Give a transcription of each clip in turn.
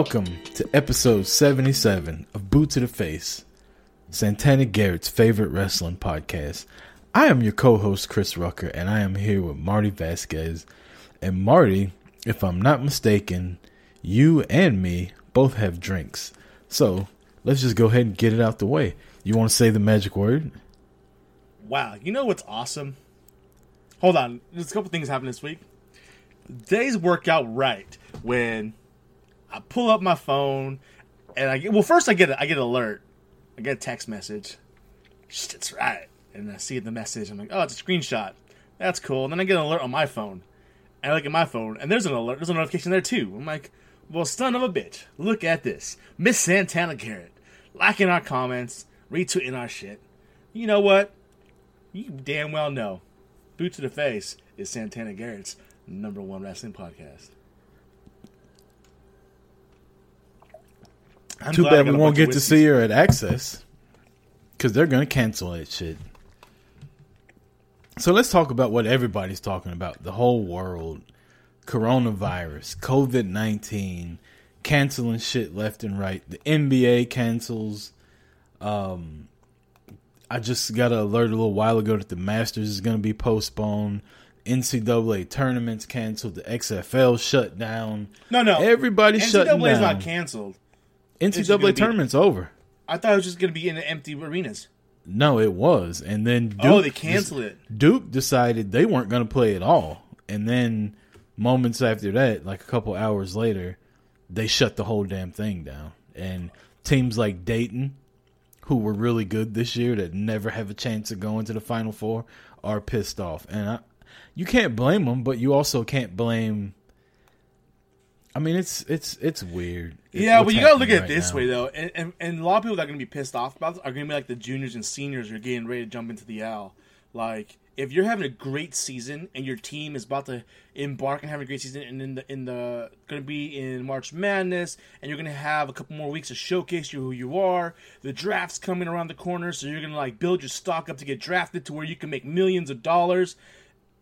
Welcome to episode 77 of Boot to the Face, Santana Garrett's favorite wrestling podcast. I am your co host, Chris Rucker, and I am here with Marty Vasquez. And Marty, if I'm not mistaken, you and me both have drinks. So let's just go ahead and get it out the way. You want to say the magic word? Wow, you know what's awesome? Hold on, there's a couple things happened this week. Days work out right when I pull up my phone and I get well. First, I get a, I get an alert. I get a text message. Shit's right, and I see the message. I'm like, oh, it's a screenshot. That's cool. And then I get an alert on my phone. And I look at my phone, and there's an alert. There's a notification there too. I'm like, well, son of a bitch, look at this, Miss Santana Garrett, liking our comments, retweeting our shit. You know what? You damn well know. Boot to the Face is Santana Garrett's number one wrestling podcast. I'm Too bad we won't get to see her at Axxess because they're going to cancel that shit. So let's talk about what everybody's talking about the whole world coronavirus, COVID 19, canceling shit left and right. The NBA cancels. Um, I just got an alert a little while ago that the Masters is going to be postponed. NCAA tournaments canceled. The XFL shut down. No, no. Everybody's shutting NCAA is not canceled. NCAA gonna be- tournament's over. I thought it was just going to be in the empty arenas. No, it was, and then oh, Duke, oh, they canceled it. Duke decided they weren't going to play at all, and then moments after that, like a couple hours later, they shut the whole damn thing down. And teams like Dayton, who were really good this year, that never have a chance of going to the Final Four, are pissed off. And I, you can't blame them, but you also can't blame. I mean, it's it's it's weird. Yeah, what's but you gotta look at it right this now. way though, and, and and a lot of people that are gonna be pissed off about this are gonna be like the juniors and seniors who are getting ready to jump into the L. Like if you're having a great season and your team is about to embark and have a great season, and in the in the gonna be in March Madness, and you're gonna have a couple more weeks to showcase you who you are. The draft's coming around the corner, so you're gonna like build your stock up to get drafted to where you can make millions of dollars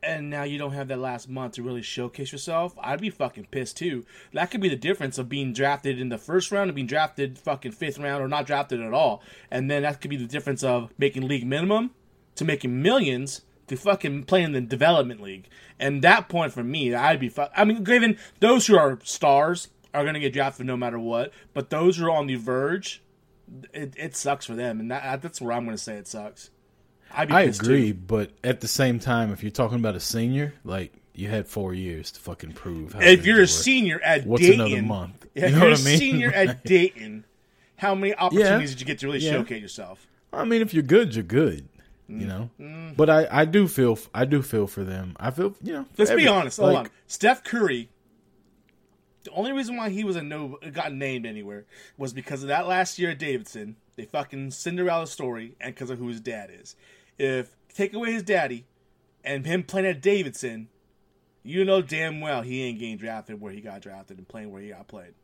and now you don't have that last month to really showcase yourself, I'd be fucking pissed too. That could be the difference of being drafted in the first round and being drafted fucking fifth round or not drafted at all. And then that could be the difference of making league minimum to making millions to fucking playing in the development league. And that point for me, I'd be fuck. I mean, given those who are stars are to get drafted no matter what, but those who are on the verge, it, it sucks for them. And that, that's where I'm to say it sucks. Be I agree, too. but at the same time, if you're talking about a senior, like you had four years to fucking prove. How if you're a were. senior at Dayton. What's Dayton, another month? You if know you're what a I mean? senior at Dayton, how many opportunities did you get to really Yeah. showcase yourself? I mean, if you're good, you're good. You mm. know, mm. but I, I do feel I do feel for them. I feel you know. Let's be every- honest. Hold like, on, Steph Curry. The only reason why he was a no got named anywhere was because of that last year at Davidson. They fucking Cinderella story, and because of who his dad is. If take away his daddy, and him playing at Davidson, you know damn well he ain't getting drafted where he got drafted and playing where he got played.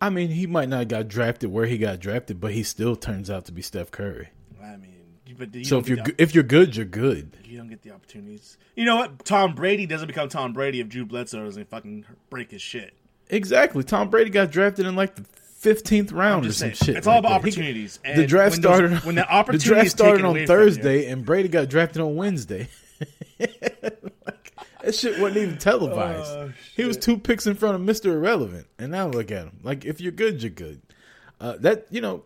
I mean, he might not got drafted where he got drafted, but he still turns out to be Steph Curry. I mean, but you So if you're go- if you're good, you're good. you don't get the opportunities. You know what? Tom Brady doesn't become Tom Brady if Drew Bledsoe doesn't fucking break his shit. Exactly. Tom Brady got drafted in like the fifteenth round or some saying, shit. it's all about that. He- opportunities, the draft when those- started when the the draft started on away from you. Thursday, and Brady got drafted on Wednesday. Like, that shit wasn't even televised. Oh, he was two picks in front of Mister Irrelevant, and now look at him. Like if you're good, you're good. Uh, that you know,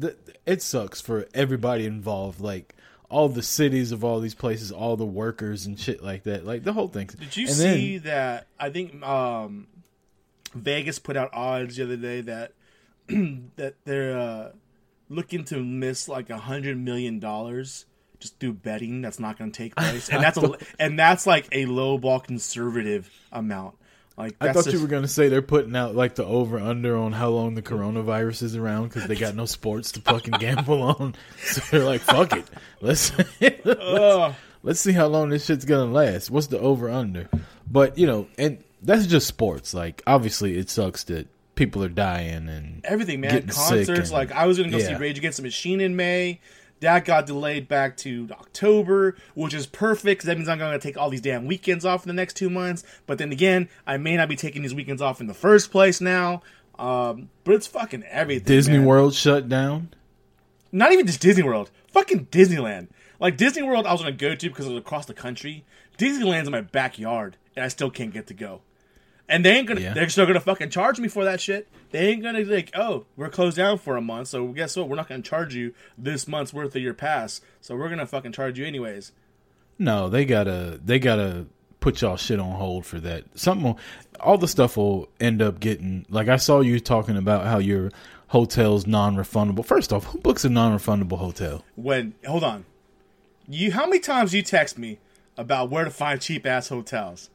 th- it sucks for everybody involved. Like all the cities of all these places, all the workers and shit like that. Like the whole thing. Did you and see Then, that? I think um, Vegas put out odds the other day that that they're uh, looking to miss like a hundred million dollars just through betting that's not going to take place, and that's a and that's like a low ball conservative amount. Like I thought just- you were going to say they're putting out like the over under on how long the coronavirus is around because they got no sports to fucking gamble on. So they're like, fuck it, let's Ugh. let's see how long this shit's gonna last. What's the over under? But you know, and that's just sports. Like obviously, it sucks that people are dying and everything, man. Concerts. and- like I was gonna go see. Rage Against the Machine in May. That got delayed back to October, which is perfect because that means I'm going to take all these damn weekends off in the next two months. But then again, I may not be taking these weekends off in the first place now. Um, but it's fucking everything. Disney man. World shut down. Not even just Disney World, fucking Disneyland. Like Disney World, I was gonna go to because it was across the country. Disneyland's in my backyard, and I still can't get to go. And they ain't gonna. Yeah. They're still gonna fucking charge me for that shit. They ain't gonna like, oh, we're closed down for a month, so guess what? We're not gonna charge you this month's worth of your pass. So we're gonna fucking charge you anyways. No, they gotta they gotta put y'all shit on hold for that. Something, will- all the stuff will end up getting like I saw you talking about how your hotel's non-refundable. First off, who books a non-refundable hotel? When hold on, you how many times you text me about where to find cheap ass hotels,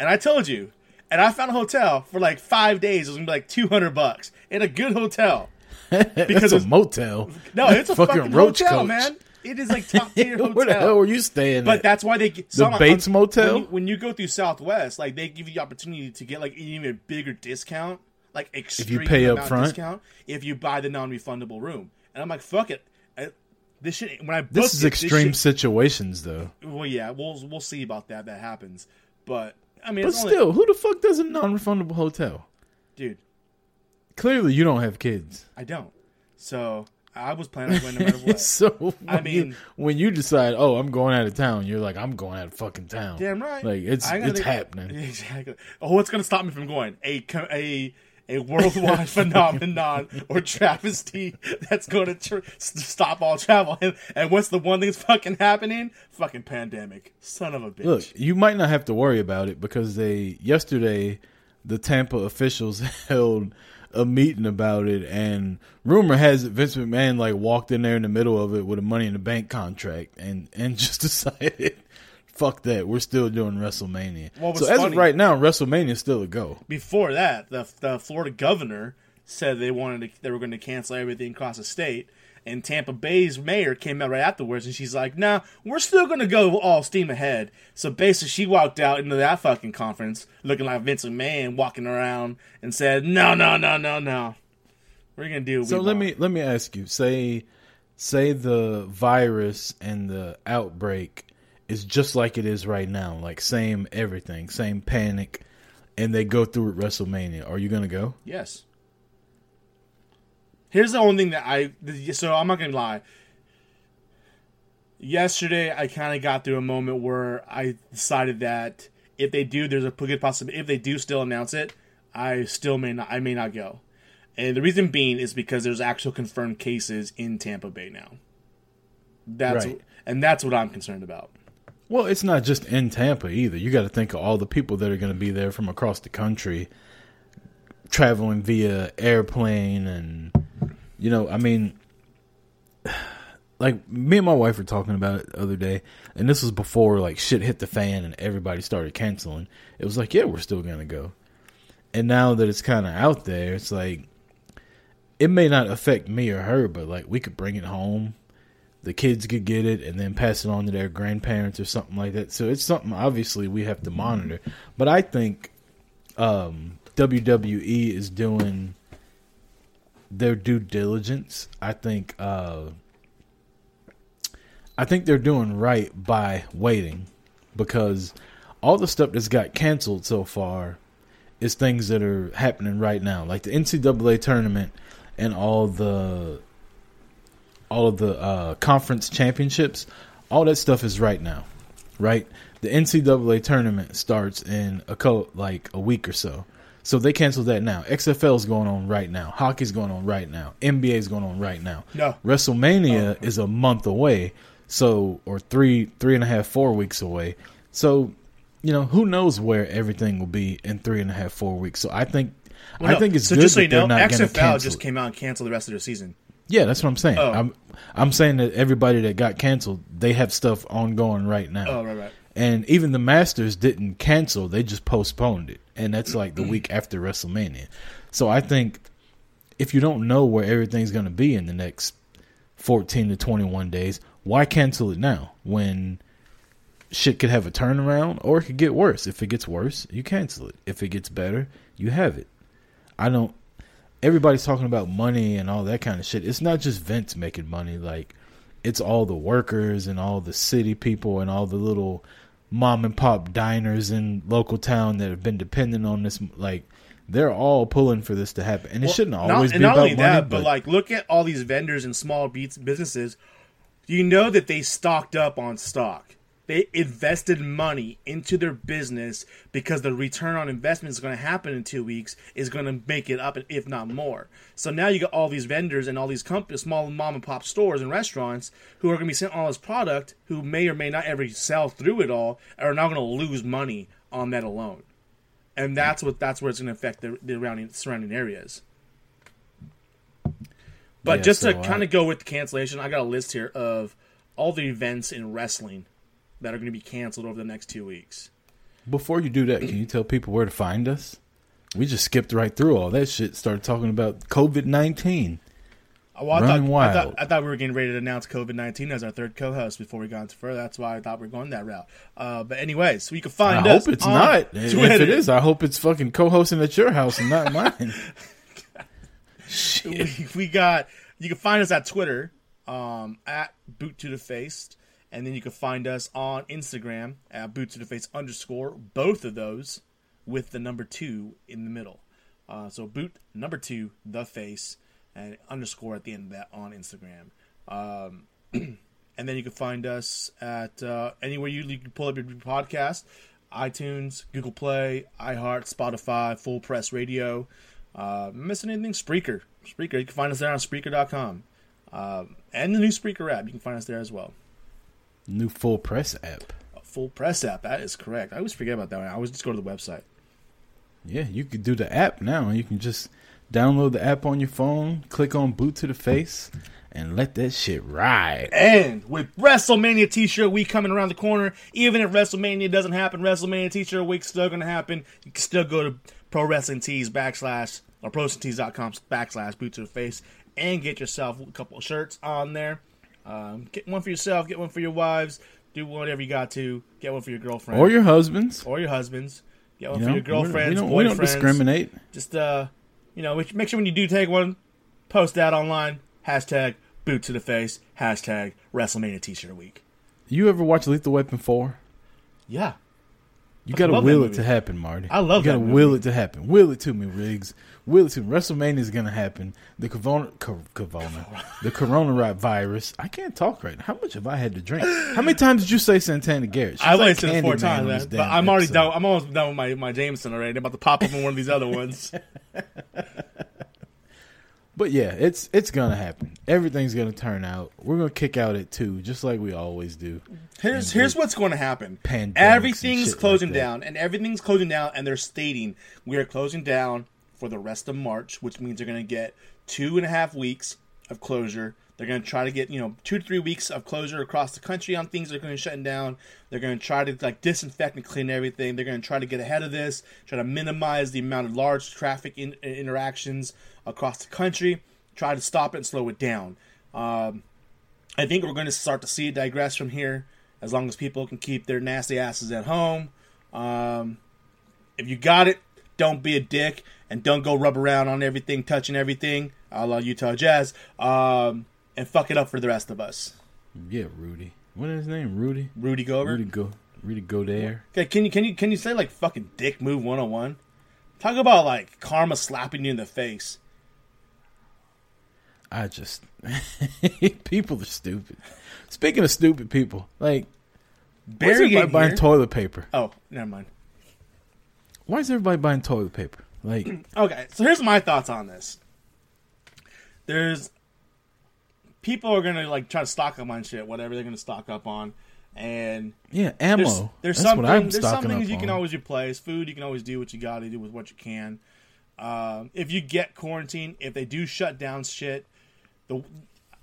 and I told you, and I found a hotel for like five days. It was gonna be like two hundred bucks in a good hotel. Because it's a motel. No, it's a fucking, roach hotel, coach. man. It is like top tier hotel. Where the hell were you staying? But at? that's why they get some- Bates Motel? When you, when you go through Southwest, like they give you the opportunity to get like even bigger discount, like extreme pay up front? discount if you buy the non-refundable room. And I'm like, fuck it. I, this shit when I this is it, extreme shit- situations, though. well, yeah, we'll we'll see about that. That happens, but I mean, But it's only- still, who the fuck does a non-refundable hotel? dude, Clearly, you don't have kids. I don't. So I was planning on going no matter what. so I you, mean- when you decide, oh, I'm going out of town, you're like, I'm going out of fucking town. Damn right. Like it's it's think- happening. Exactly. Oh, what's going to stop me from going? A a a worldwide phenomenon or travesty that's going to tr- stop all travel. And, and what's the one thing that's fucking happening? Fucking pandemic. Son of a bitch. Look, you might not have to worry about it because they yesterday the Tampa officials held a meeting about it, and rumor has it Vince McMahon like walked in there in the middle of it with a Money in the Bank contract and and just decided. Fuck that! We're still doing WrestleMania. So as of right now, WrestleMania is still a go. Before that, the the Florida governor said they wanted to, they were going to cancel everything across the state. And Tampa Bay's mayor came out right afterwards, and she's like, "Nah, we're still gonna go all steam ahead." So basically, she walked out into that fucking conference looking like Vince McMahon walking around and said, "No, no, no, no, no, we're gonna do." So let want." me let me ask you. Say say the virus and the outbreak is just like it is right now, like same everything, same panic, and they go through at WrestleMania. Are you gonna go? Yes. Here's the only thing that I so I'm not gonna lie. Yesterday, I kind of got through a moment where I decided that if they do, there's a good possibility. If they do still announce it, I still may not. I may not go, and the reason being is because there's actual confirmed cases in Tampa Bay now. That's Right. and that's what I'm concerned about. Well, it's not just in Tampa either. You got to think of all the people that are going to be there from across the country, traveling via airplane, and you know, I mean, like me and my wife were talking about it the other day, and this was before like shit hit the fan and everybody started canceling. It was like, yeah, we're still going to go, and now that it's kind of out there, it's like it may not affect me or her, but like we could bring it home the kids could get it and then pass it on to their grandparents or something like that. So it's something obviously we have to monitor. But I think um, WWE is doing their due diligence. I think uh, I think they're doing right by waiting because all the stuff that's got canceled so far is things that are happening right now, like the NCAA tournament and all the all of the uh, conference championships, all that stuff is right now, right? The NCAA tournament starts in a co- like a week or so, so they canceled that now. XFL is going on right now. Hockey's going on right now. NBA is going on right now. No. WrestleMania is a month away, so or three three and a half four weeks away. So, you know, who knows where everything will be in three and a half four weeks. So I think Well, I no, think it's so good just so you know, not going to XFL just came out and canceled the rest of their season. Yeah, that's what I'm saying. Oh. I'm I'm saying that everybody that got canceled, they have stuff ongoing right now. Oh, right, right. And even the Masters didn't cancel; they just postponed it, and that's like the mm-hmm. week after WrestleMania. So I think if you don't know where everything's going to be in the next 14 to 21 days, why cancel it now when shit could have a turnaround or it could get worse? If it gets worse, you cancel it. If it gets better, you have it. I don't. Everybody's talking about money and all that kind of shit. It's not just Vince making money. Like, it's all the workers and all the city people and all the little mom and pop diners in local town that have been dependent on this. Like, they're all pulling for this to happen, and it Well, shouldn't not- always and be not about only money. that, but, like look at all these vendors and small beats businesses. You know that they stocked up on stock. They invested money into their business because the return on investment is going to happen in two weeks is going to make it up, if not more. So now you got all these vendors and all these companies, small mom and pop stores and restaurants who are going to be sent all this product, who may or may not ever sell through it all, are now going to lose money on that alone and that's what that's where it's going to affect the, the surrounding surrounding areas. But Yeah, just to so uh, I- kind of go with the cancellation, I got a list here of all the events in wrestling that are going to be canceled over the next two weeks. Before you do that, can you tell people where to find us? We just skipped right through all that shit. Started talking about COVID nineteen. Oh, Well, I, Running thought, I wild. thought I thought we were getting ready to announce COVID nineteen as our third co-host before we got into further. That's why I thought we were going that route. Uh, but anyways, so you can I find us. I hope it's not. If it is, I hope it's fucking co-hosting at your house and not mine. we, we got you can find us at Twitter um, at boot to the face, and then you can find us on Instagram at Boots to the face underscore. Both of those with the number two in the middle. Uh, so boot number two the face and underscore at the end of that on Instagram. Um, and then you can find us at uh, anywhere you, you can pull up your podcast iTunes, Google Play, iHeart, Spotify, Full Press Radio. Uh, missing anything? Spreaker. Spreaker. You can find us there on Spreaker.com. Um, and the new Spreaker app. You can find us there as well. New full press app. A full Press app. That is correct. I always forget about that one. I always just go to the website. Yeah, you could do the app now. You can just download the app on your phone, click on boot to the face, and let that shit ride. And with WrestleMania T-shirt week coming around the corner, even if WrestleMania doesn't happen, WrestleMania T-shirt week's still going to happen. You can still go to Pro Wrestling Tees backslash or ProWrestlingTees.com backslash boot to the face and get yourself a couple of shirts on there. Um, get one for yourself, get one for your wives, do whatever you got to. Get one for your girlfriend Or your husbands. or your husbands. Get one You for your girlfriends, we don't, we don't discriminate. Just uh, you know, make sure when you do take one, post that online. Hashtag boot to the face. Hashtag WrestleMania T-shirt week. You ever watch Lethal Weapon 4? Yeah, You gotta will it to happen, Marty. I love You gotta movie. will it to happen. Will it to me, Riggs. Will it to me. WrestleMania is gonna happen. The corona, corona, the corona virus. I can't talk right now. How much have I had to drink? How many times did you say Santana Garrett? She's I like it four times, man. But I'm already episode. done. I'm almost done with my my Jameson already. I'm about to pop up in one of these other ones. But yeah, it's it's gonna happen. Everything's gonna turn out. We're gonna kick out at two, just like we always do. Here's And here's what's going to happen. Everything's closing like down, and everything's closing down, and they're stating we are closing down for the rest of March, which means they're going to get two and a half weeks of closure. They're going to try to get you know two to three weeks of closure across the country on things that are going to shut down. They're going to try to like disinfect and clean everything. They're going to try to get ahead of this, try to minimize the amount of large traffic in, interactions across the country. Try to stop it and slow it down. Um, I think we're going to start to see it digress from here as long as people can keep their nasty asses at home. Um, if you got it, don't be a dick and don't go rub around on everything, touching everything, a la Utah Jazz, um, and fuck it up for the rest of us. Yeah, Rudy. What is his name? Rudy. Rudy Gobert. Rudy go. Rudy go there. Okay, can you can you can you say like fucking dick move 101? Talk about like karma slapping you in the face. I just people are stupid. Speaking of stupid people, like Barry buying toilet paper? Oh, never mind. Why is everybody buying toilet paper? Like Okay, so here's my thoughts on this. There's people are gonna like try to stock up on shit, whatever they're gonna stock up on, and yeah, ammo. there's, there's That's something there's some things you can always replace. Food you can always do what you got to do with what you can. Um, if you get quarantine, if they do shut down shit, the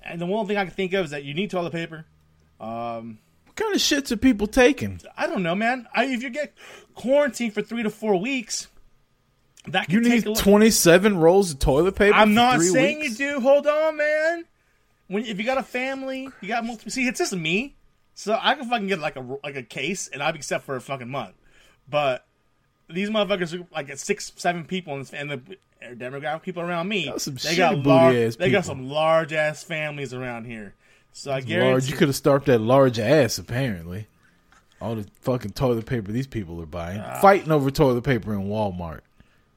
and the one thing I can think of is that you need toilet paper. Um, kind of shits are people taking? I don't know, man. I, if you get quarantined for three to four weeks, that can You need. 27 rolls of toilet paper. I'm not saying weeks? you do. Hold on, man. When if you got a family, you got multiple. See, it's just me, so I can fucking get like a like a case, and I'd be set for a fucking month. But these motherfuckers are like six, seven people, and, and the demographic people around me, some they got large, they got some large ass families around here. So I Large. You could have starved that large ass. Apparently, all the fucking toilet paper these people are buying, ah. fighting over toilet paper in Walmart.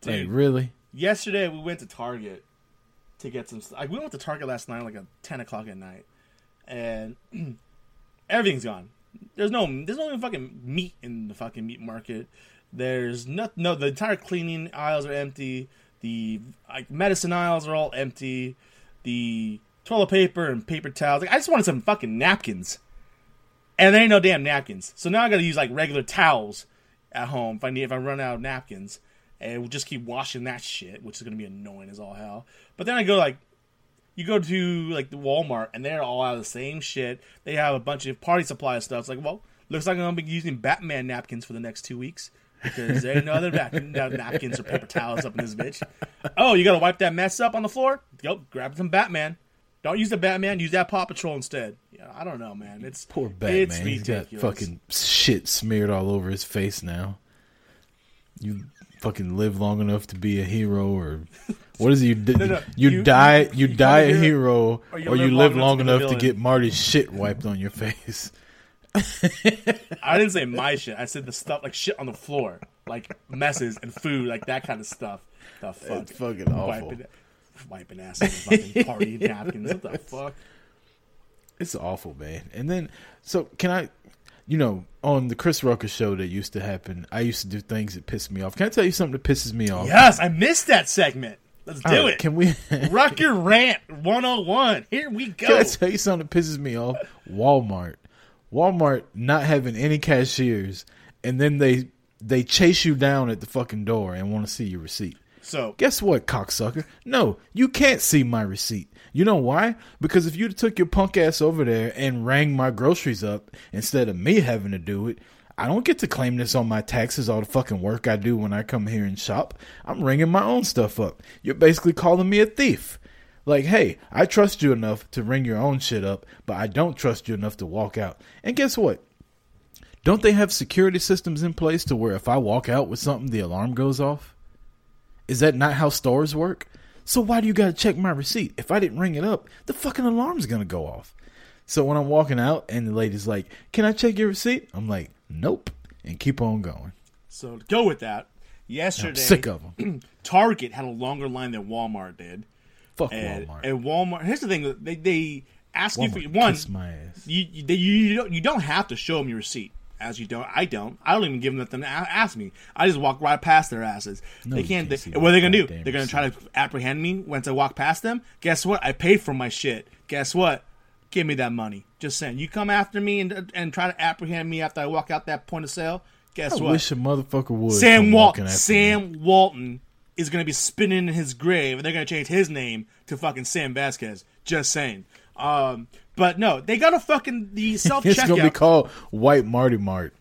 Like really? yesterday we went to Target to get some. Like we went to Target last night, like at ten o'clock at night, and everything's gone. There's no, there's no even fucking meat in the fucking meat market. There's no, no. The entire cleaning aisles are empty. The like medicine aisles are all empty. The toilet paper and paper towels. Like I just wanted some fucking napkins, and there ain't no damn napkins. So now I got to use like regular towels at home if I need if I run out of napkins, and we'll just keep washing that shit, which is gonna be annoying as all hell. But then I go like, you go to like the Walmart, and they're all out of the same shit. They have a bunch of party supply stuff. It's like, well, looks like I'm gonna be using Batman napkins for the next two weeks. Because there ain't no other nap- napkins or paper towels up in this bitch. Oh, you gotta wipe that mess up on the floor? Go grab some Batman. Don't use the Batman. Use that Paw Patrol instead. Yeah, I don't know, man. It's Poor Batman. It's He's got fucking shit smeared all over his face now. You fucking live long enough to be a hero, or what is it? You, No, no, you, you- die, you- you, you die a hero, or or you, live long enough to get Marty's shit wiped on your face. I didn't say my shit. I said the stuff like shit on the floor, like messes and food, like that kind of stuff. The fuck, It's fucking awful. Wiping, ass on the fucking party napkins. What the fuck? It's awful, man. And then, so can I, you know, on the Chris Rucker show that used to happen, I used to do things that pissed me off. Can I tell you something that pisses me off? Yes, I missed that segment. Let's do right, it. Can we? Rucker rant 101. Here we go. Can I tell you something that pisses me off? Walmart. Walmart not having any cashiers, and then they they chase you down at the fucking door and want to see your receipt. So Guess what, cocksucker? No, you can't see my receipt. You know why? Because if you took your punk ass over there and rang my groceries up instead of me having to do it, I don't get to claim this on my taxes, all the fucking work I do when I come here and shop. I'm ringing my own stuff up. You're basically calling me a thief. Like, hey, I trust you enough to ring your own shit up, but I don't trust you enough to walk out. And guess what? Don't they have security systems in place to where if I walk out with something, the alarm goes off? Is that not how stores work? So why do you got to check my receipt? If I didn't ring it up, the fucking alarm's going to go off. So when I'm walking out and the lady's like, "Can I check your receipt?" I'm like, "Nope," and keep on going. so to go with that. I'm Yesterday, sick of them. Target had a longer line than Walmart did. Fuck And, Walmart. and Walmart. Here's the thing: they they ask you for one. my ass. You you, they, you don't you don't have to show them your receipt. As you don't, I don't. I don't even give them them to ask me. I just walk right past their asses. No, they can't. can't they, what are they gonna do? They're gonna try to apprehend me once I walk past them. Guess what? I paid for my shit. Guess what? Give me that money. Just saying. You come after me and and try to apprehend me after I walk out that point of sale. Guess I what? wish a motherfucker would. Sam Walton. after me. Sam Walton is to be spinning in his grave, and they're to change his name to fucking Sam Vasquez. Just saying. Um, but no, they got a fucking the self checkout. It's gonna be called White Marty Mart.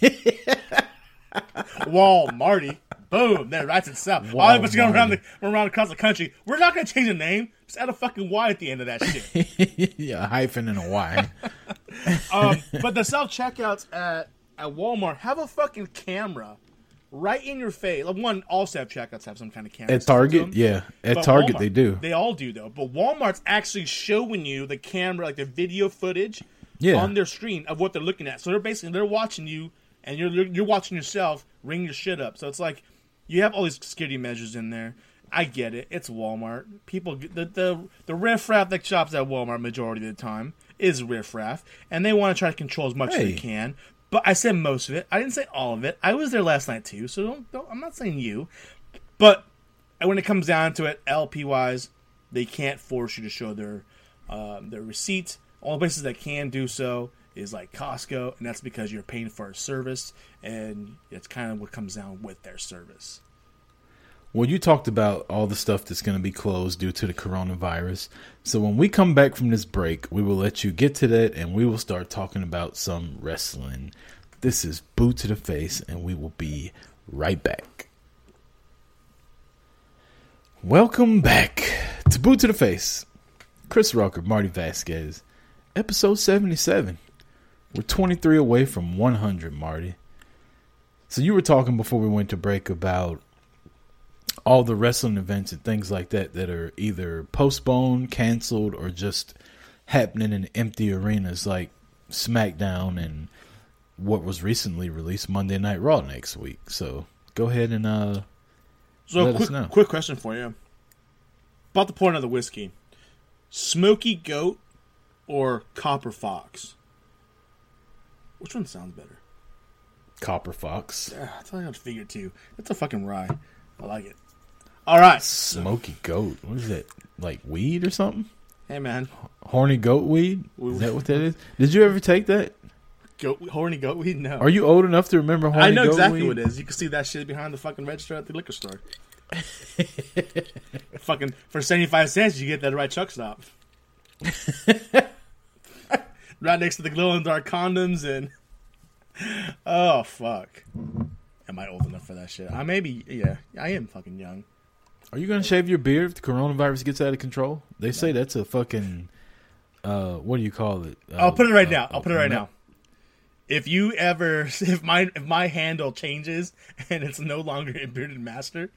wall Marty. Boom, that writes itself. All of us going around the around across the country. We're not going to change the name. Just add a fucking Y at the end of that shit. yeah, a hyphen and a Y. Um, but the self checkouts at at Walmart have a fucking camera right in your face. Like one, all self checkouts have some kind of camera. At Target, yeah. At But Target, Walmart- they do. They all do though. But Walmart's actually showing you the camera, like the video footage, Yeah. on their screen of what they're looking at. So they're basically they're watching you, and you're you're watching yourself ring your shit up. So it's like you have all these security measures in there. I get it. It's Walmart. People, the the the riffraff that shops at Walmart majority of the time is riffraff, and they want to try to control as much as they can. But I said most of it. I didn't say all of it. I was there last night too, so don't, don't I'm not saying you. But when it comes down to it, LP wise, they can't force you to show their um, their receipts. All the places that can do so is like Costco, and that's because you're paying for a service, and it's kind of what comes down with their service. Well, you talked about all the stuff that's going to be closed due to the coronavirus. So when we come back from this break, we will let you get to that and we will start talking about some wrestling. This is Boot to the Face, and we will be right back. Welcome back to Boot to the Face. Chris Rucker, Marty Vasquez, episode 77. We're 23 away from 100, Marty. So you were talking before we went to break about all the wrestling events and things like that that are either postponed, canceled, or just happening in empty arenas like SmackDown and what was recently released Monday Night Raw next week. So go ahead and uh So, Let us quick, quick question for you about the point of the whiskey: Smoky Goat or Copper Fox? Which one sounds better? Copper Fox, Yeah, that's what I figured too. That's a fucking rye. I like it. All right, Smoky Goat. What is that? Like weed or something? hey man, Horny goat weed? Is that what that is? Did you ever take that? goat, horny goat weed. No, Are you old enough to remember horny I know exactly weed? what it is. You can see that shit behind the fucking register at the liquor store. fucking for seventy five cents, you get that right truck stop. right next to the glow in dark condoms and oh fuck. Am I old enough for that shit? I may be. Yeah, I am fucking young. Are you gonna shave your beard if the coronavirus gets out of control? They say that's a fucking uh what do you call it? Uh, I'll put it right uh, now. I'll put it right now. If you ever, if my if my handle changes and it's no longer a bearded master,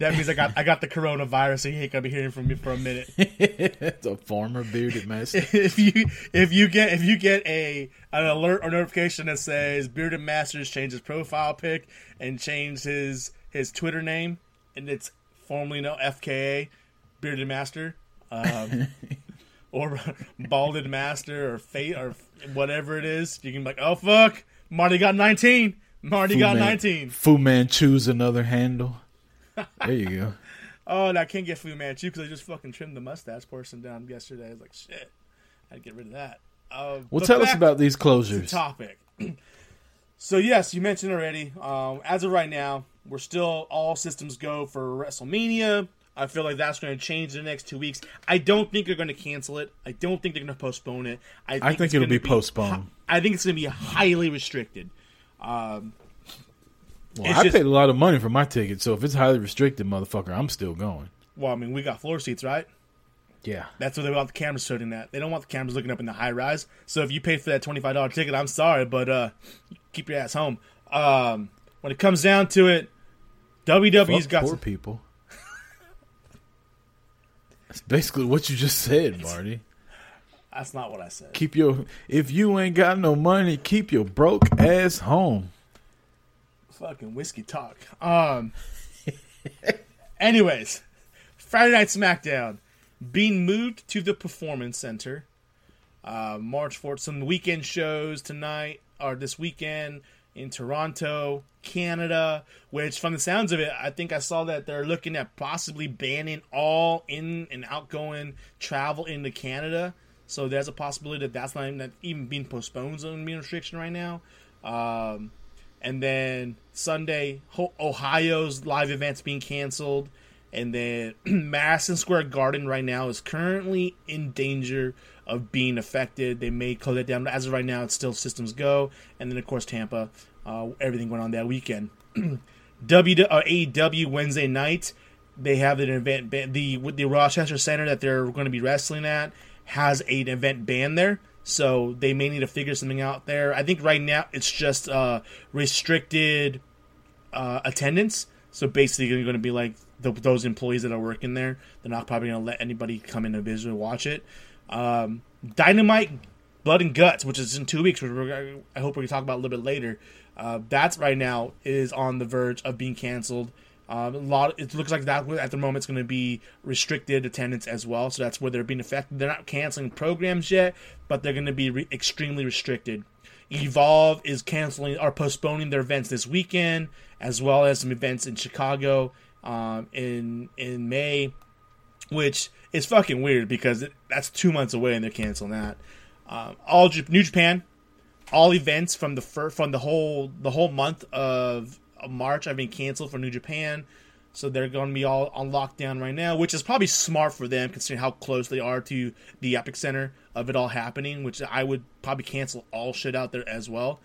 that means I got I got the coronavirus and you ain't gonna be hearing from me for a minute. It's a former bearded master. if you if you get if you get a an alert or notification that says bearded masters changed his profile pic and changed his his Twitter name and it's formerly no FKA bearded master um, or balded master or fate or whatever it is you can be like oh fuck Marty got 19 Marty Fu got Man- 19 Fu Man choose another handle. There you go. oh and I can't get Fu Manchu because I just fucking trimmed the mustache portion down yesterday I was like shit I'd get rid of that uh, Well, tell us about these the closures. topic. so yes, you mentioned already. Um, as of right now, we're still all systems go for WrestleMania. I feel like that's going to change in the next two weeks. I don't think they're going to cancel it. I don't think they're going to postpone it. I think, I think it'll gonna be postponed. I think it's going to be highly restricted. Um, Well, I just- paid a lot of money for my ticket, so if it's highly restricted, motherfucker, I'm still going. well, I mean, we got floor seats, right? Yeah. That's what they want the cameras shooting at. They don't want the cameras looking up in the high rise. So if you paid for that twenty five dollar ticket, I'm sorry, but uh, keep your ass home. Um, when it comes down to it, WWE's Fuck got poor some, people. That's basically what you just said, Marty. that's not what I said. Keep your if you ain't got no money, keep your broke ass home. Fucking whiskey talk. Um. anyways, Friday Night SmackDown being moved to the Performance Center. Uh, March 4th. Some weekend shows tonight or this weekend in Toronto, Canada. Which, from the sounds of it, I think I saw that they're looking at possibly banning all in and outgoing travel into Canada. So there's a possibility that that's not even, that even being postponed as a restriction right now. Um, and then Sunday, Ohio's live events being canceled, and then Madison Square Garden right now is currently in danger of being affected. They may close it down, as of right now, it's still systems go. And then of course Tampa, uh, everything went on that weekend. W uh, AEW Wednesday night, they have an event ban- the the Rochester Center that they're going to be wrestling at has an event ban there. So they may need to figure something out there. I think right now it's just uh, restricted uh, attendance. So basically, you're going to be like the, those employees that are working there. They're not probably going to let anybody come in and visit watch it. Um, Dynamite, Blood and Guts, which is in two weeks, which I hope we can talk about a little bit later. Uh, that's right now is on the verge of being canceled. Um, a lot. It looks like that at the moment it's going to be restricted attendance as well. So that's where they're being affected. They're not canceling programs yet, but they're going to be re- extremely restricted. Evolve is canceling or postponing their events this weekend, as well as some events in Chicago um, in in May, which is fucking weird because it, that's two months away and they're canceling that. Um, all J- New Japan, all events from the fir- from the whole the whole month of March have been canceled for New Japan. So they're going to be all on lockdown right now, which is probably smart for them considering how close they are to the epicenter of it all happening. Which I would probably cancel all shit out there as well.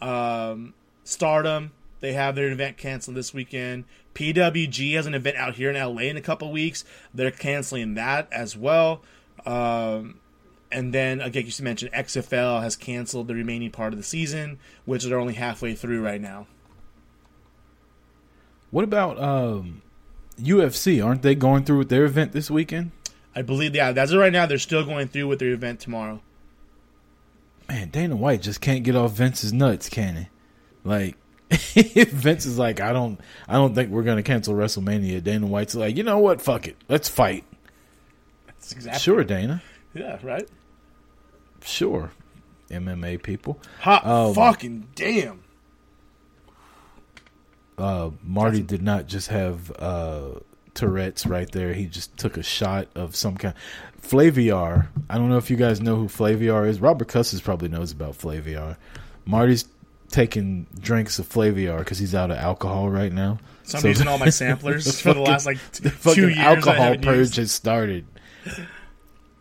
Um, Stardom, they have their event canceled this weekend. PWG has an event out here in LA in a couple weeks. They're canceling that as well. Um, and then again, you mentioned XFL has canceled the remaining part of the season, which they're only halfway through right now. What about um, UFC? Aren't they going through with their event this weekend? I believe, yeah, as of right now, they're still going through with their event tomorrow. Man, Dana White just can't get off Vince's nuts, can he? Like Vince is like, I don't, I don't think we're gonna cancel WrestleMania. Dana White's like, you know what? Fuck it, let's fight. That's exactly Sure, Dana. Yeah, right. Sure, MMA people. Hot Um, fucking damn. uh, Marty did not just have uh, Tourette's right there. He just took a shot of some kind. Flaviar. I don't know if you guys know who Flaviar is. Robert Cusses probably knows about Flaviar. Marty's taking drinks of Flaviar because he's out of alcohol right now. So I'm So- using all my samplers for the last like t- The fucking two years. Alcohol purge has started.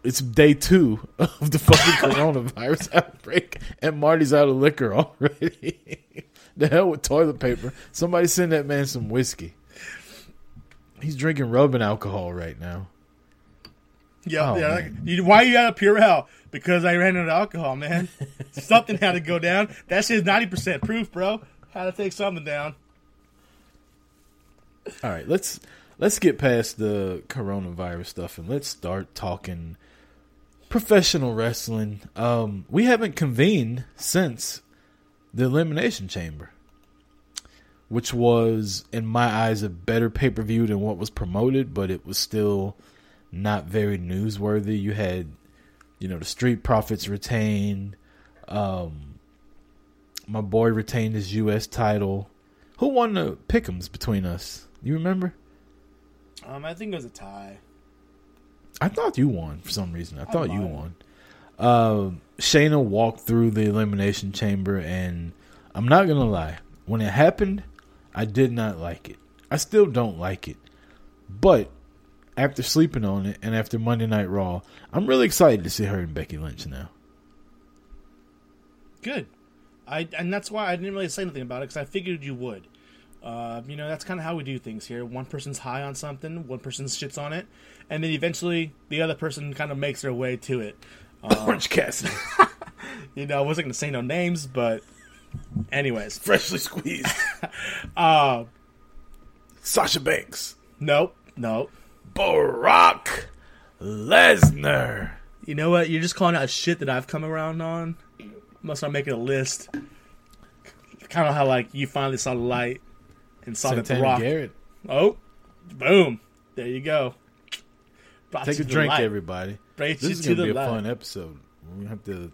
It's day two of the fucking coronavirus outbreak, and Marty's out of liquor already. the hell with toilet paper. Somebody send that man some whiskey. He's drinking rubbing alcohol right now. Yeah, Oh, yeah. Like, you, why are you out of Purell? Because I ran out of alcohol, man. something had to go down. That shit's ninety percent proof, bro. Had to take something down. All right, let's let's get past the coronavirus stuff and let's start talking professional wrestling. Um, we haven't convened since the Elimination Chamber, which was, in my eyes, a better pay per view than what was promoted, but it was still not very newsworthy. You had, you know, the Street Profits retained. Um, my boy retained his U.S. title. Who won the pickums between us? You remember? Um, I think it was a tie. I thought you won for some reason. I thought you won. Uh, Shayna walked through the elimination chamber, and I'm not gonna lie. When it happened, I did not like it. I still don't like it. But after sleeping on it, and after Monday Night Raw, I'm really excited to see her and Becky Lynch now. Good. I and that's why I didn't really say anything about it because I figured you would. Uh, you know, that's kind of how we do things here. One person's high on something, one person shits on it, and then eventually the other person kind of makes their way to it. Orange Cassidy, You know, I wasn't going to say no names, but anyways, freshly squeezed. uh, Sasha Banks, nope, nope. Brock Lesnar. You know what? You're just calling out shit that I've come around on. Must start making a list. Kind of how like you finally saw the light and saw that the Santana rock. Garrett. Oh, boom! There you go. Brought Take you a the drink, light. everybody. Brought This you is to gonna the be a light. fun episode. We're have to.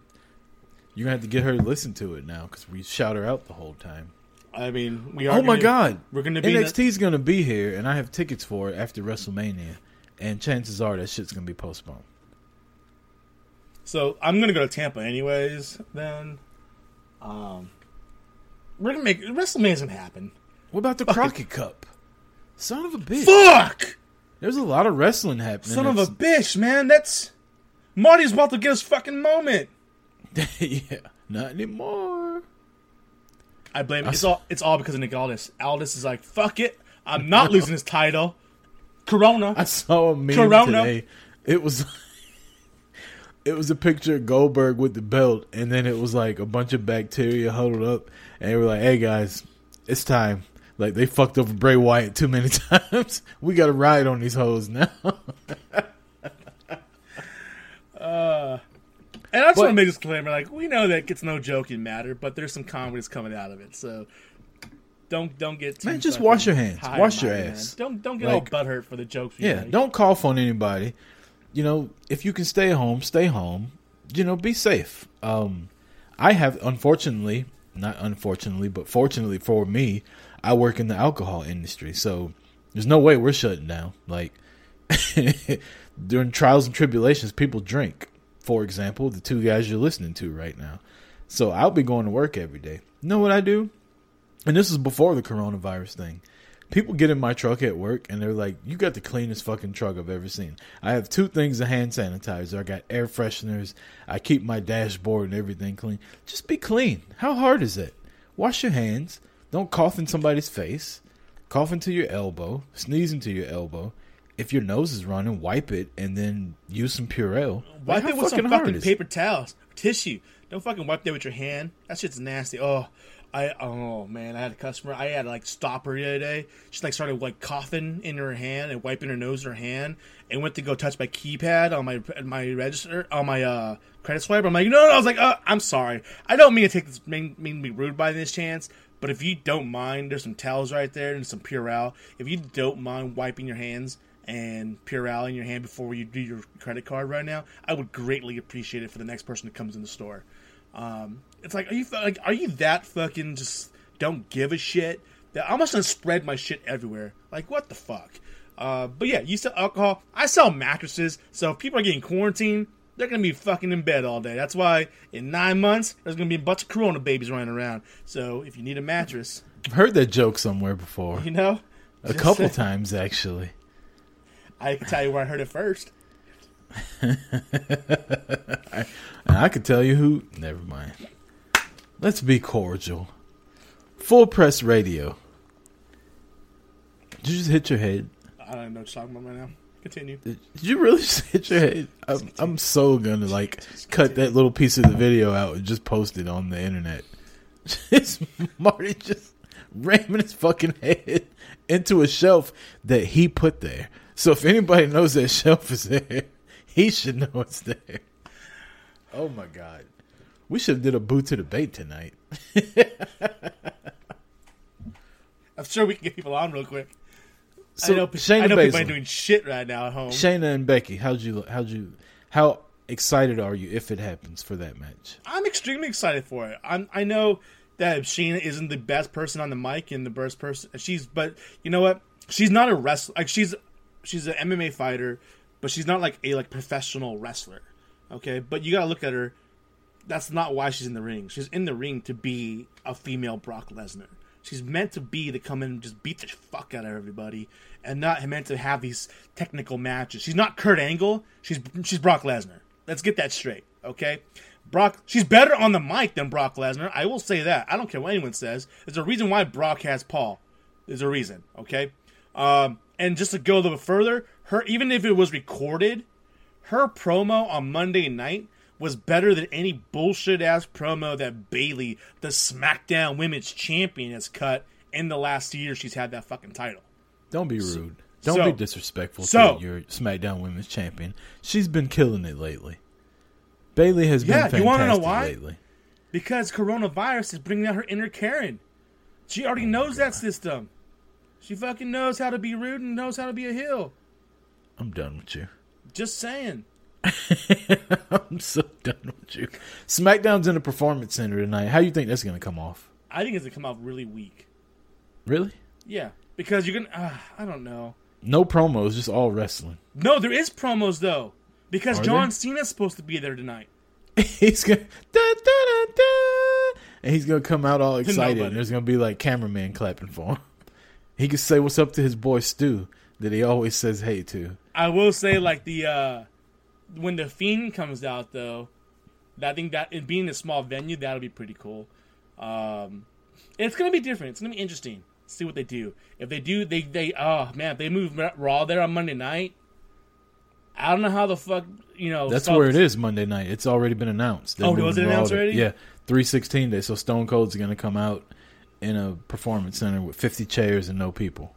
You're gonna have to get her to listen to it now because we shout her out the whole time. I mean, we are. Oh my gonna- god! we're gonna be in the- NXT's gonna be here, and I have tickets for it after WrestleMania, and chances are that shit's gonna be postponed. So I'm gonna go to Tampa anyways. Then, um, we're gonna make WrestleMania's gonna happen. What about the Crockett Cup? Son of a bitch! Fuck! There's a lot of wrestling happening. Son of a bitch, man. That's Marty's about to get his fucking moment. yeah, not anymore. I blame it. It's all. It's all because of Nick Aldis. Aldis is like, fuck it. I'm not losing his title. Corona. I saw a meme Corona. today. It was it was a picture of Goldberg with the belt, and then it was like a bunch of bacteria huddled up, and they were like, "Hey guys, it's time." Like they fucked over Bray Wyatt too many times. we got to ride on these hoes now. Uh, And I just But- want to make this disclaimer: like, we know that it's no joking matter, but there's some comedies coming out of it. So don't don't get too Man, just wash your hands. Wash your mighty, ass. Man. Don't don't get Like- all butthurt for the jokes. Yeah, make. don't cough on anybody. You know, if you can stay home, stay home. You know, be safe. Um, I have, unfortunately, not unfortunately, but fortunately for me, I work in the alcohol industry, so there's no way we're shutting down. Like during trials and tribulations, people drink. For example, the two guys you're listening to right now. So I'll be going to work every day. You know what I do? And this is before the coronavirus thing. People get in my truck at work and they're like, "You got the cleanest fucking truck I've ever seen." I have two things of hand sanitizer. I got air fresheners. I keep my dashboard and everything clean. Just be clean. How hard is it? Wash your hands. Don't cough in somebody's face. Cough into your elbow. Sneeze into your elbow. If your nose is running, wipe it and then use some Purell. Wipe How it with some fucking paper towels, tissue. Don't fucking wipe that with your hand. That shit's nasty. Oh, I oh man, I had a customer. I had to like stop her the other day. She like started like coughing in her hand and wiping her nose in her hand, and went to go touch my keypad on my my register on my uh credit swipe. I'm like, no, no. I was like, uh, I'm sorry. I don't mean to take this mean, mean to be rude by this chance. But if you don't mind, there's some towels right there and some Purell. If you don't mind wiping your hands and Purell in your hand before you do your credit card right now, I would greatly appreciate it for the next person that comes in the store. Um, it's like, are you like, are you that fucking just don't give a shit? That I'm just gonna spread my shit everywhere. Like, what the fuck? Uh, but yeah, you sell alcohol. I sell mattresses. So if people are getting quarantined, they're gonna be fucking in bed all day. That's why in nine months there's gonna be a bunch of Corona babies running around. So if you need a mattress, I've heard that joke somewhere before. you know, A couple say- times actually. I can tell you where I heard it first. And I could tell you who. Never mind. Let's be cordial. Full press radio. Did you just hit your head? I don't know what you're talking about right now. Continue. Did you really just hit your head? I'm, I'm so gonna like cut that little piece of the video out and just post it on the internet. It's Marty just ramming his fucking head into a shelf that he put there. So if anybody knows that shelf is there, he should know it's there. Oh my god. We should have did a boot to the bait tonight. I'm sure we can get people on real quick. So I know, Shayna I know people Baszler. ain't doing shit right now at home. Shayna and Becky, how'd you how'd you how excited are you if it happens for that match? I'm extremely excited for it. I'm, I know that Sheena isn't the best person on the mic and the best person. She's, but you know what? She's not a wrestler. Like she's, she's an MMA fighter, but she's not like a like professional wrestler. Okay, but you gotta look at her. That's not why she's in the ring. She's in the ring to be a female Brock Lesnar. She's meant to be to come in and just beat the fuck out of everybody, and not meant to have these technical matches. She's not Kurt Angle. She's she's Brock Lesnar. Let's get that straight, okay? Brock, she's better on the mic than Brock Lesnar. I will say that. I don't care what anyone says. There's a reason why Brock has Paul. There's a reason, okay? Um, and just to go a little bit further, her even if it was recorded, her promo on Monday night was better than any bullshit ass promo that Bayley, the SmackDown Women's Champion, has cut in the last year she's had that fucking title. Don't be rude. Don't so- be disrespectful so- to your SmackDown Women's Champion. She's been killing it lately. Bayley has Yeah, been you wanna know why? lately. Because coronavirus is bringing out her inner Karen. She already oh knows that system. She fucking knows how to be rude and knows how to be a heel. I'm done with you. Just saying. I'm so done with you. SmackDown's in a performance center tonight. How you think that's going to come off? I think it's gonna come off really weak. Really? Yeah, because you're gonna. Uh, I don't know. No promos, just all wrestling. No, there is promos though, because Are John there? Cena's supposed to be there tonight. he's gonna da, da, da, da, and he's gonna come out all excited. And there's gonna be like cameraman clapping for him. He can say what's up to his boy Stu that he always says hey to. I will say, like the uh when the Fiend comes out though, I think that it being a small venue that'll be pretty cool. Um, it's gonna be different. It's gonna be interesting. See what they do. If they do, they they oh man, if they move Raw there on Monday night. I don't know how the fuck you know. That's where it is Monday night. It's already been announced. They're Oh, was it announced already? Yeah, three sixteen day. So Stone Cold's gonna come out in a performance center with fifty chairs and no people.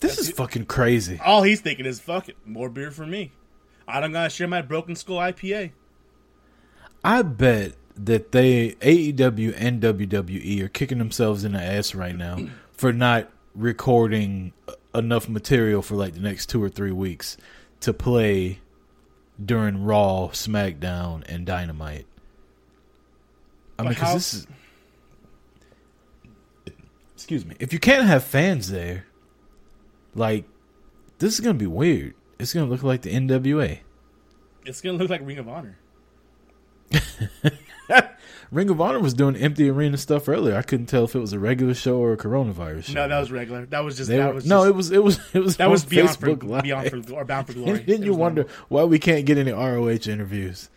This is fucking crazy. All he's thinking is fuck it, more beer for me. I don't gotta share my Broken Skull IPA. I bet that they AEW and WWE are kicking themselves in the ass right now for not recording enough material for like the next two or three weeks to play during Raw, SmackDown, and Dynamite. I mean, because this is. Excuse me. If you can't have fans there, like, this is going to be weird. It's going to look like the NWA. It's gonna look like Ring of Honor. Ring of Honor was doing empty arena stuff earlier. I couldn't tell if it was a regular show or a coronavirus show. No, that was regular. That was just They that were- was no, just- it was it was it was that was beyond for, Facebook Live. beyond for or bound for glory. And then you wonder normal. why we can't get any ROH interviews.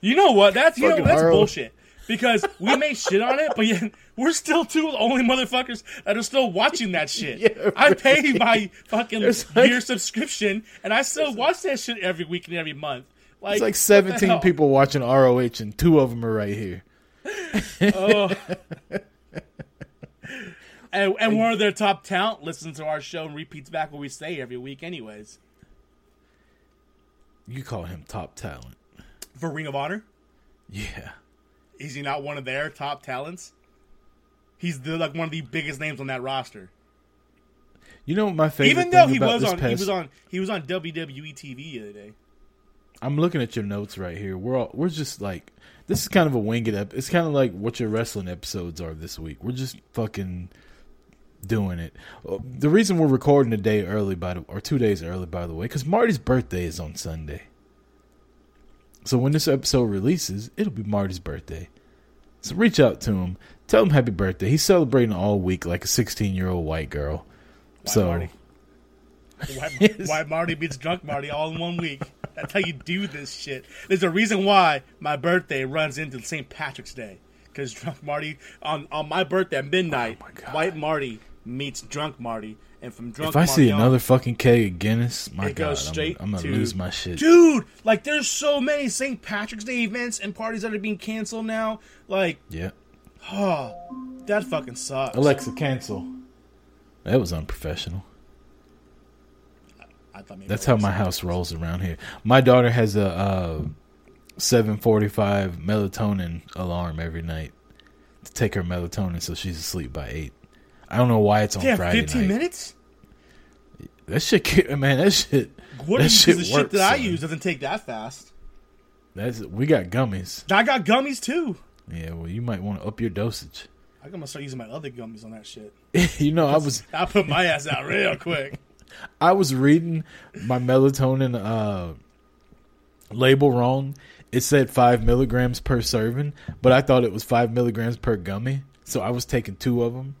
You know what? That's you know that's ROH. bullshit. Because we may shit on it, but yet we're still two of the only motherfuckers that are still watching that shit. Yeah, I pay my fucking like- year subscription, and I still watch that shit every week and every month. Like It's like 17 people watching ROH, and two of them are right here. Oh. and, and one of their top talent listens to our show and repeats back what we say every week, anyways. You call him top talent. For Ring of Honor, Yeah. Is he not one of their top talents? He's the, like one of the biggest names on that roster. You know my favorite Even though thing he about was on, he was on, he was on WWE TV the other day. I'm looking at your notes right here. We're all, we're just like this is kind of a winged up. It's kind of like what your wrestling episodes are this week. We're just fucking doing it. Uh, The reason we're recording a day early, by the or two days early, by the way, because Marty's birthday is on Sunday. So when this episode releases, it'll be Marty's birthday. So reach out to him, tell him happy birthday. He's celebrating all week like a 16 year old white girl. Why so Marty? Why, why Marty beats drunk Marty all in one week? That's how you do this shit. There's a reason why my birthday runs into St. Patrick's Day. Because drunk Marty on on my birthday at midnight, Oh white Marty meets drunk Marty, and from drunk Marty. if I Marty see on- another fucking keg of Guinness, my God, I'm, I'm gonna to lose my shit. dude. Like, there's so many St. Patrick's Day events and parties that are being canceled now. Like, Yeah. oh, that fucking sucks. Alexa, cancel. That was unprofessional. I thought maybe That's how my house rolls around here. My daughter has a uh, 7:45 melatonin alarm every night to take her melatonin so she's asleep by eight. I don't know why it's on Damn, Friday 15 night. minutes. That shit, man. That shit. What that is shit the shit works, that I son. use doesn't take that fast. That's we got gummies. I got gummies too. Yeah, well, you might want to up your dosage. I'm gonna start using my other gummies on that shit. you know, I was I put my ass out real quick. I was reading my melatonin uh, label wrong. It said five milligrams per serving, but I thought it was five milligrams per gummy. So I was taking two of them.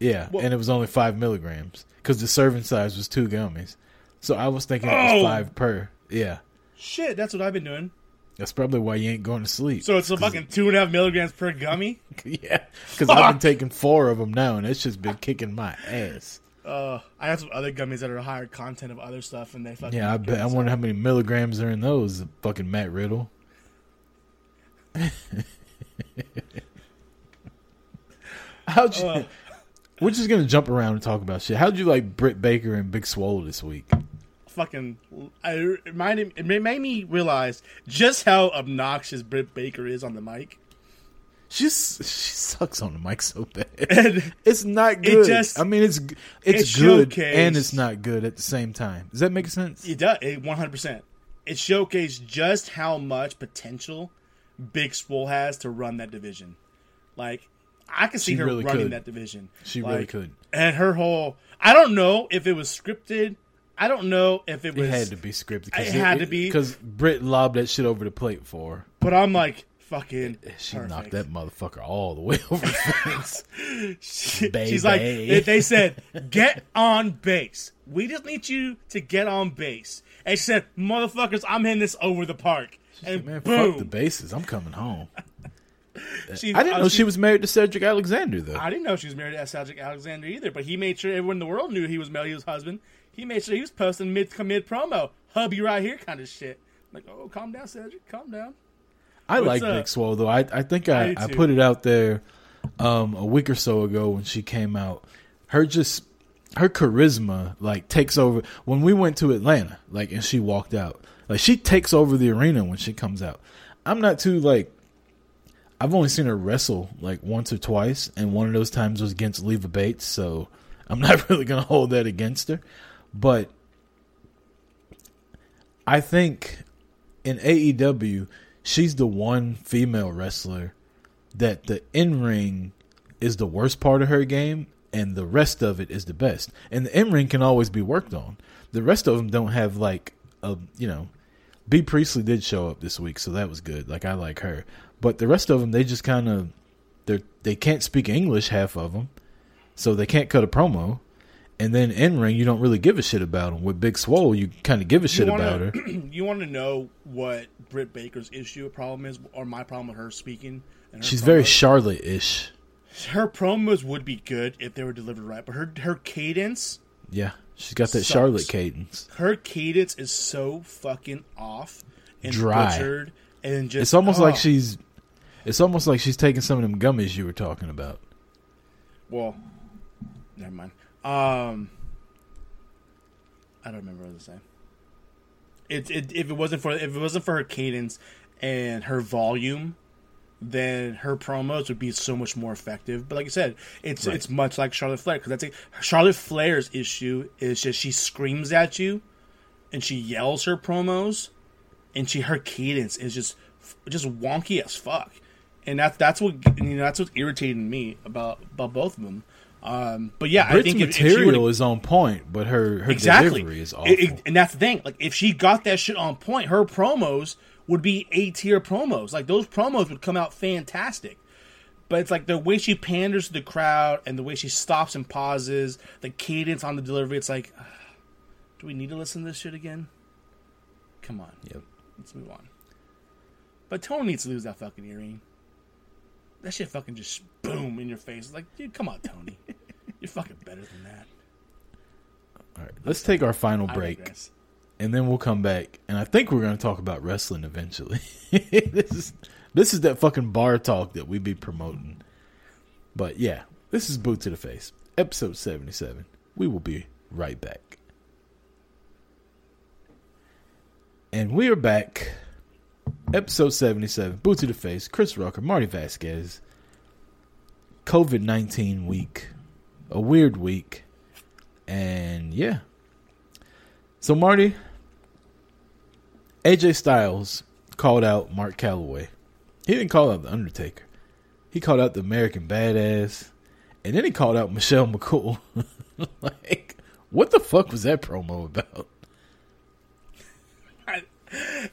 Yeah, Well- and it was only five milligrams because the serving size was two gummies. So I was thinking it was Oh. five per. Yeah, Shit, that's what I've been doing. that's probably why you ain't going to sleep. So it's a fucking two and a half milligrams per gummy. yeah, because I've been taking four of them now, and it's just been kicking my ass. Uh, I have some other gummies that are higher content of other stuff, and they fucking Yeah, I bet. I wonder how many milligrams are in those. Fucking Matt Riddle. How'd you? Uh. We're just gonna jump around and talk about shit. How'd you like Britt Baker and Big Swole this week? fucking. I it reminded it made me realize just how obnoxious Britt Baker is on the mic. She's she sucks on the mic so bad. And It's not good. just- I mean, it's it's it good showcased- and it's not good at the same time. Does that make sense? It does. It one hundred percent. It showcased just how much potential Big Swole has to run that division. Like I could see She her really running could. that division. She Like, really could. And her whole. I don't know if it was scripted. I don't know if it was. It had to be scripted. It had to be. because Britt lobbed that shit over the plate for her. But I'm like fucking. She perfect. knocked that motherfucker all the way over the fence. She-. She's like, they, they said, get on base. We just need you to get on base. And she said, motherfuckers, I'm hitting this over the park. And Man, boom. fuck the bases. I'm coming home. She- I didn't uh, know she was married to Cedric Alexander though. I didn't know she was married to Cedric Alexander either, but he made sure everyone in the world knew he was his husband. He made sure he was posting mid mid promo, hubby right here kind of shit. like, oh, calm down, Cedric, calm down. I like up? Big Swole though. I I think I I, I, put it out there um, a week or so ago when she came out. Her just her charisma like takes over when we went to Atlanta, like and she walked out. Like she takes over the arena when she comes out. I'm not too like I've only seen her wrestle like once or twice, and one of those times was against Leva Bates, so I'm not really gonna hold that against her. But I think in AEW, she's the one female wrestler that the in ring is the worst part of her game, and the rest of it is the best. And the in ring can always be worked on. The rest of them don't have like a you know Bea Priestley did show up this week, so that was good. Like I like her, but the rest of them they just kind of they they can't speak English. Half of them, so they can't cut a promo. And then in ring, you don't really give a shit about them. With Big Swole, you kind of give a shit wanna, about her. you want to know what Britt Baker's issue problem is, or my problem with her speaking? and her She's very? Charlotte-ish. her promos would be good if they were delivered right, but her her cadence, Yeah, she's got that Sucks. Charlotte cadence. her cadence is so fucking off and Dry. butchered, and just It's almost like oh. she's. It's almost like she's taking some of them gummies you were talking about. Well, never mind. Um, I don't remember what I was saying. It, it if it wasn't for if it wasn't for her cadence and her volume, then her promos would be so much more effective. But like I said, it's Right. it's much like Charlotte Flair because that's a, Charlotte Flair's issue is just she screams at you, and she yells her promos, and she her cadence is just just wonky as fuck, and that's that's what you know that's what's irritating me about about both of them. Um, but yeah, I Britt's think if, if material would've- is on point, but her her exactly delivery is It- awful. it- and that's the thing. Like if she got that shit on point, her promos would be A tier promos. Like those promos would come out fantastic. But it's like the way she panders to the crowd and the way she stops and pauses, the cadence on the delivery. It's like, do we need to listen to this shit again? Come on, Yep. let's move on. But Tony needs to lose that fucking earring. That shit fucking just boom in your face. Like, dude, come on, Tony. You're fucking better than that. All right, let's take our final break. and then we'll come back and I think we're going to talk about wrestling eventually. this is this is that fucking bar talk that we be promoting. But yeah, this is boot to the face, episode 77. We will be right back. And we are back. Episode 77, boot to the face, Chris Rucker, Marty Vasquez. COVID-19 week. A weird week. And yeah, so Marty, AJ Styles called out Mark Calaway. He didn't call out the Undertaker. He called out the American Badass, and then he called out Michelle McCool. like, what the fuck was that promo about?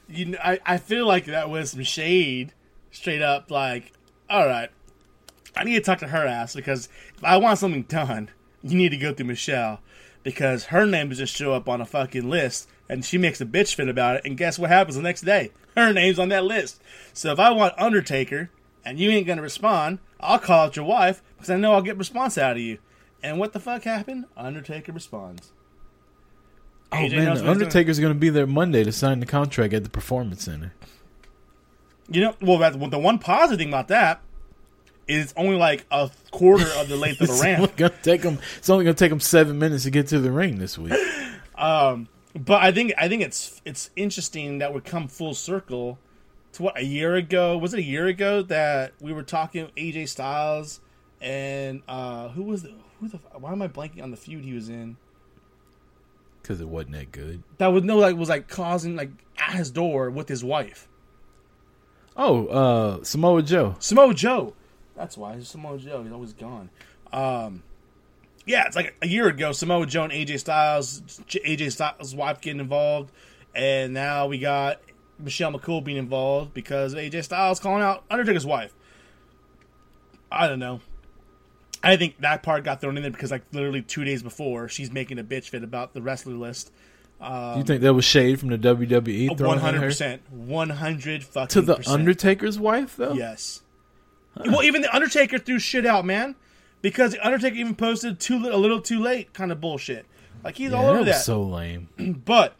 You know, I, I feel like that was some shade, straight up. Like, all right, I need to talk to her ass because if I want something done, you need to go through Michelle because her name just show up on a fucking list and she makes a bitch fit about it. And guess what happens the next day? Her name's on that list. So if I want Undertaker and you ain't gonna respond, I'll call out your wife because I know I'll get response out of you. And what the fuck happened? Undertaker responds. Oh AJ man, the. Undertaker's going to be there Monday to sign the contract at the Performance Center. You know, well, that's, the one positive thing about that is it's only like a quarter of the length of the ramp. to take. It's only going to take him seven minutes to get to the ring this week. But I think I think it's it's interesting that we come full circle to what a year ago was it a year ago that we were talking AJ Styles and uh who was the, who the why am I blanking on the feud he was in Because it wasn't that good. that was no like was like causing like at his door with his wife Oh, uh, Samoa Joe. Samoa Joe. That's why he's Samoa Joe. He's always gone. Um, yeah, it's like a year ago. Samoa Joe and AJ Styles, AJ Styles' wife getting involved, and now we got Michelle McCool being involved because AJ Styles calling out Undertaker's wife. I don't know. I think that part got thrown in there because like literally two days before, she's making a bitch fit about the wrestler list. you think that was shade from the WWE One hundred percent, one hundred fucking to the percent. Undertaker's wife though? Yes. Well, even the Undertaker threw shit out, man, because the Undertaker even posted too a little too late kind of bullshit. Like he's Yeah, all over that that. so lame. but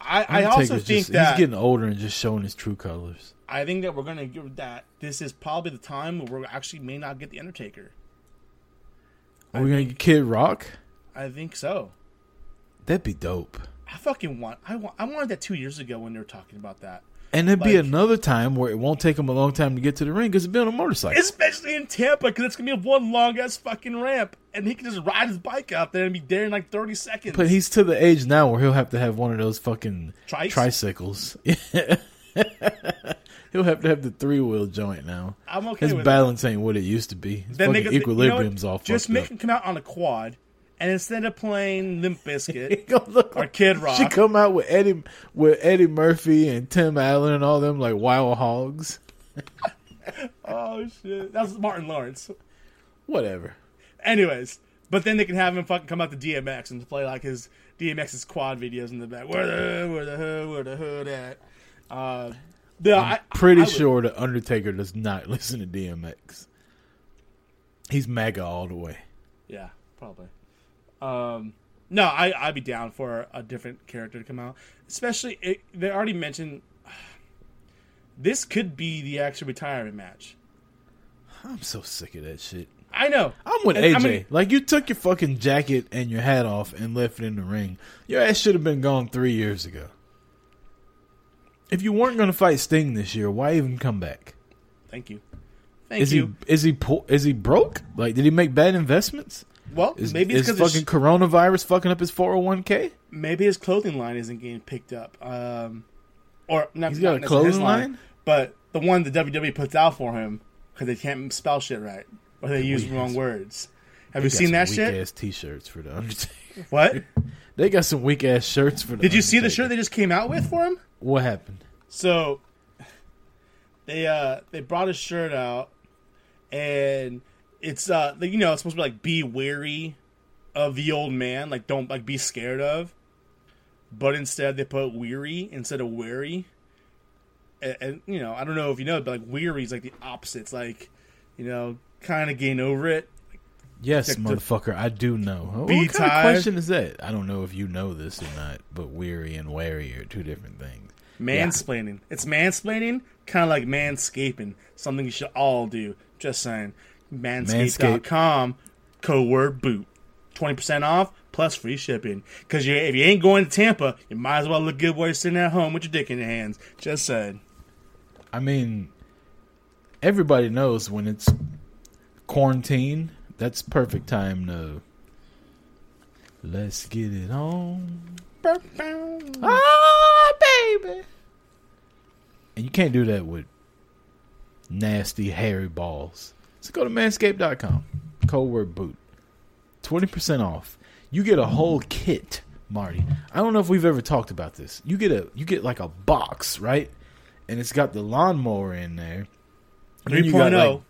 I, I also think just- that he's getting older and just showing his true colors. I think that we're gonna give that this is probably the time where we actually may not get the Undertaker. Are we gonna get Kid Rock? I think so. That'd be dope. I fucking want. I want. I wanted that two years ago when they were talking about that. And it'd be another time where it won't take him a long time to get to the ring because he's been on a motorcycle. Especially in Tampa, because it's gonna be one long ass fucking ramp, and he can just ride his bike out there and be there in like thirty seconds. But he's to the age now where he'll have to have one of those fucking Trice? tricycles. he'll have to have the three wheel joint now. I'm okay His balance ain't what it used to be. His fucking make it- you know equilibrium's all Just make up. him come out on a quad and instead of playing Limp Bizkit He gonna look or like- Kid Rock, She come out with Eddie with Eddie Murphy and Tim Allen and all them like wild hogs. oh shit, that was Martin Lawrence. Whatever. Anyways, but then they can have him fucking come out to DMX and play like his DMX's quad videos in the back. Where the where the hood where the hood at? Uh, the, I, Pretty I would- sure the Undertaker does not listen to DMX. He's mega all the way. Yeah, probably. Um, no, I I'd be down for a different character to come out. Especially it, they already mentioned this could be the actual retirement match. I'm so sick of that shit. I know. I'm with And, AJ. I mean, like you took your fucking jacket and your hat off and left it in the ring. Your ass should have been gone three years ago. If you weren't going to fight Sting this year, why even come back? thank you. Thank Is you. he is he po- is he broke? Like, did he make bad investments? well, Is, maybe it's is because fucking coronavirus fucking up his 401k? maybe his clothing line isn't getting picked up. Um, or not. He's got not a his clothing line? but the one the WWE puts out for him because they can't spell shit right or they use Weak wrong ass- words. Have They you seen that shit? Ass t-shirts for the Undertaker. What? They got some weak ass shirts for the. Did you see the shirt they just came out with for him? What happened? So they uh they brought a shirt out and it's uh like, you know it's supposed to be like be wary of the old man like don't like be scared of but instead they put weary instead of wary and, and you know I don't know if you know but like weary is like the opposite it's like you know kind of getting over it Yes, Check the- motherfucker, I do know. Oh, what Be kind of question is that? I don't know if you know this or not, but weary and wary are two different things. mansplaining. It's mansplaining kind of like manscaping something you should all do. Just saying. Manscaped.com code word boot 20% off plus free shipping. Because if you ain't going to tampa you might as well look good while you're sitting at home with your dick in your hands. Just saying. I mean, everybody knows when it's quarantine, that's perfect time to let's get it on. Ah, baby. And you can't do that with nasty, hairy balls. So go to manscaped.com. Code word boot. 20% off. You get a whole kit, Marty. I don't know if we've ever talked about this. You get a you get like a box, right? And it's got the lawnmower in there. And then you 3.0 like-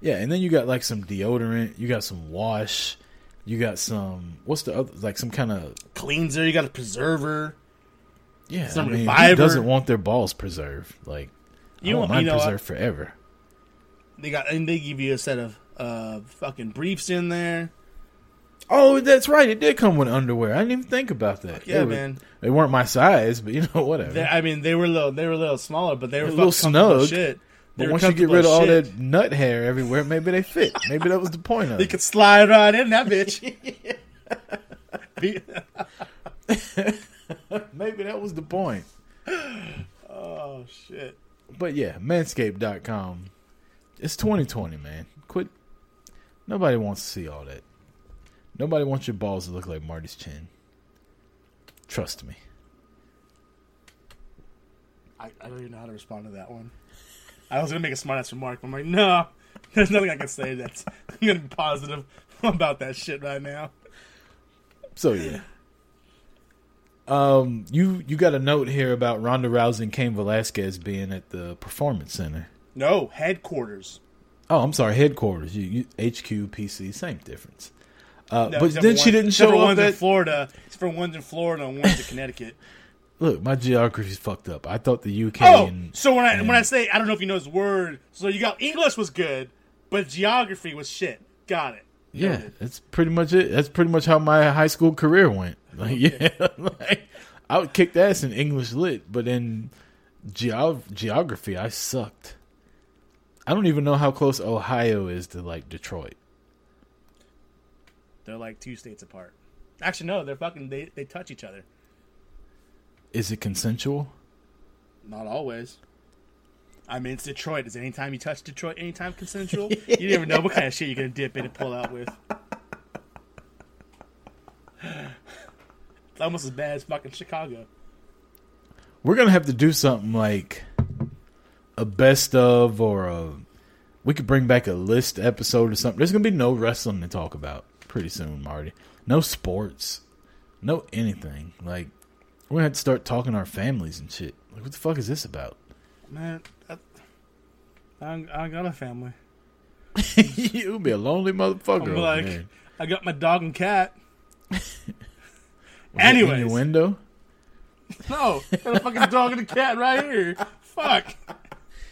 yeah, and then you got like some deodorant, you got some wash, you got some what's the other like some kind of cleanser you got a preserver yeah, Some I mean, who doesn't want their balls preserved? Like, You I want mine you know preserved forever. they got and they give you a set of uh fucking briefs in there Oh, that's right. It did come with underwear. I didn't even think about that. yeah They were- man They weren't my size, but you know, whatever. they, i mean they were a little they were a little smaller but they were A little snug, shit but were once you get rid of all shit. that nut hair everywhere, maybe they fit. Maybe that was the point of They it. could slide right in that bitch. Maybe that was the point. oh shit! But yeah, manscaped.com. It's 2020, man. Quit. Nobody wants to see all that. Nobody wants your balls to look like Marty's chin. Trust me. I, I don't even know how to respond to that one. I was gonna make a smart ass remark, but I'm like, no, there's nothing I can say that's gonna be positive about that shit right now. So yeah. Um, you you got a note here about Ronda Rousey and Cain Velasquez being at the Performance Center. No headquarters. Oh, I'm sorry, headquarters. You, you HQ PC, same difference. Uh, No, but then for she didn't show up ones in. Florida. It's for ones in Florida and ones in Connecticut. Look, my geography's fucked up. I thought the UK Oh, and so when I and- when I say I don't know if you know this word, so you got English was good, but geography was shit. Got it. Yeah, Noted. that's pretty much it. That's pretty much how my high school career went. Like, yeah, like, I would kick ass in English lit, but in geo- geography, I sucked. I don't even know how close Ohio is to like Detroit. They're like two states apart. Actually, no, they're fucking. They they touch each other. Is it consensual? Not always. I mean, it's Detroit. Is anytime you touch Detroit, anytime consensual? you never know what kind of shit you're gonna dip in and pull out with. It's almost as bad as fucking Chicago. We're gonna have to do something like a best of, or a we could bring back a list episode or something. There's gonna be no wrestling to talk about pretty soon, Marty. No sports, no anything. Like we're gonna have to start talking to our families and shit. Like what the fuck is this about? Man, I, I, I got a family. You'll be a lonely motherfucker. I'm like, there. I got my dog and cat. Anyway, it Anyways. in your window. No, got a fucking dog and a cat right here. Fuck.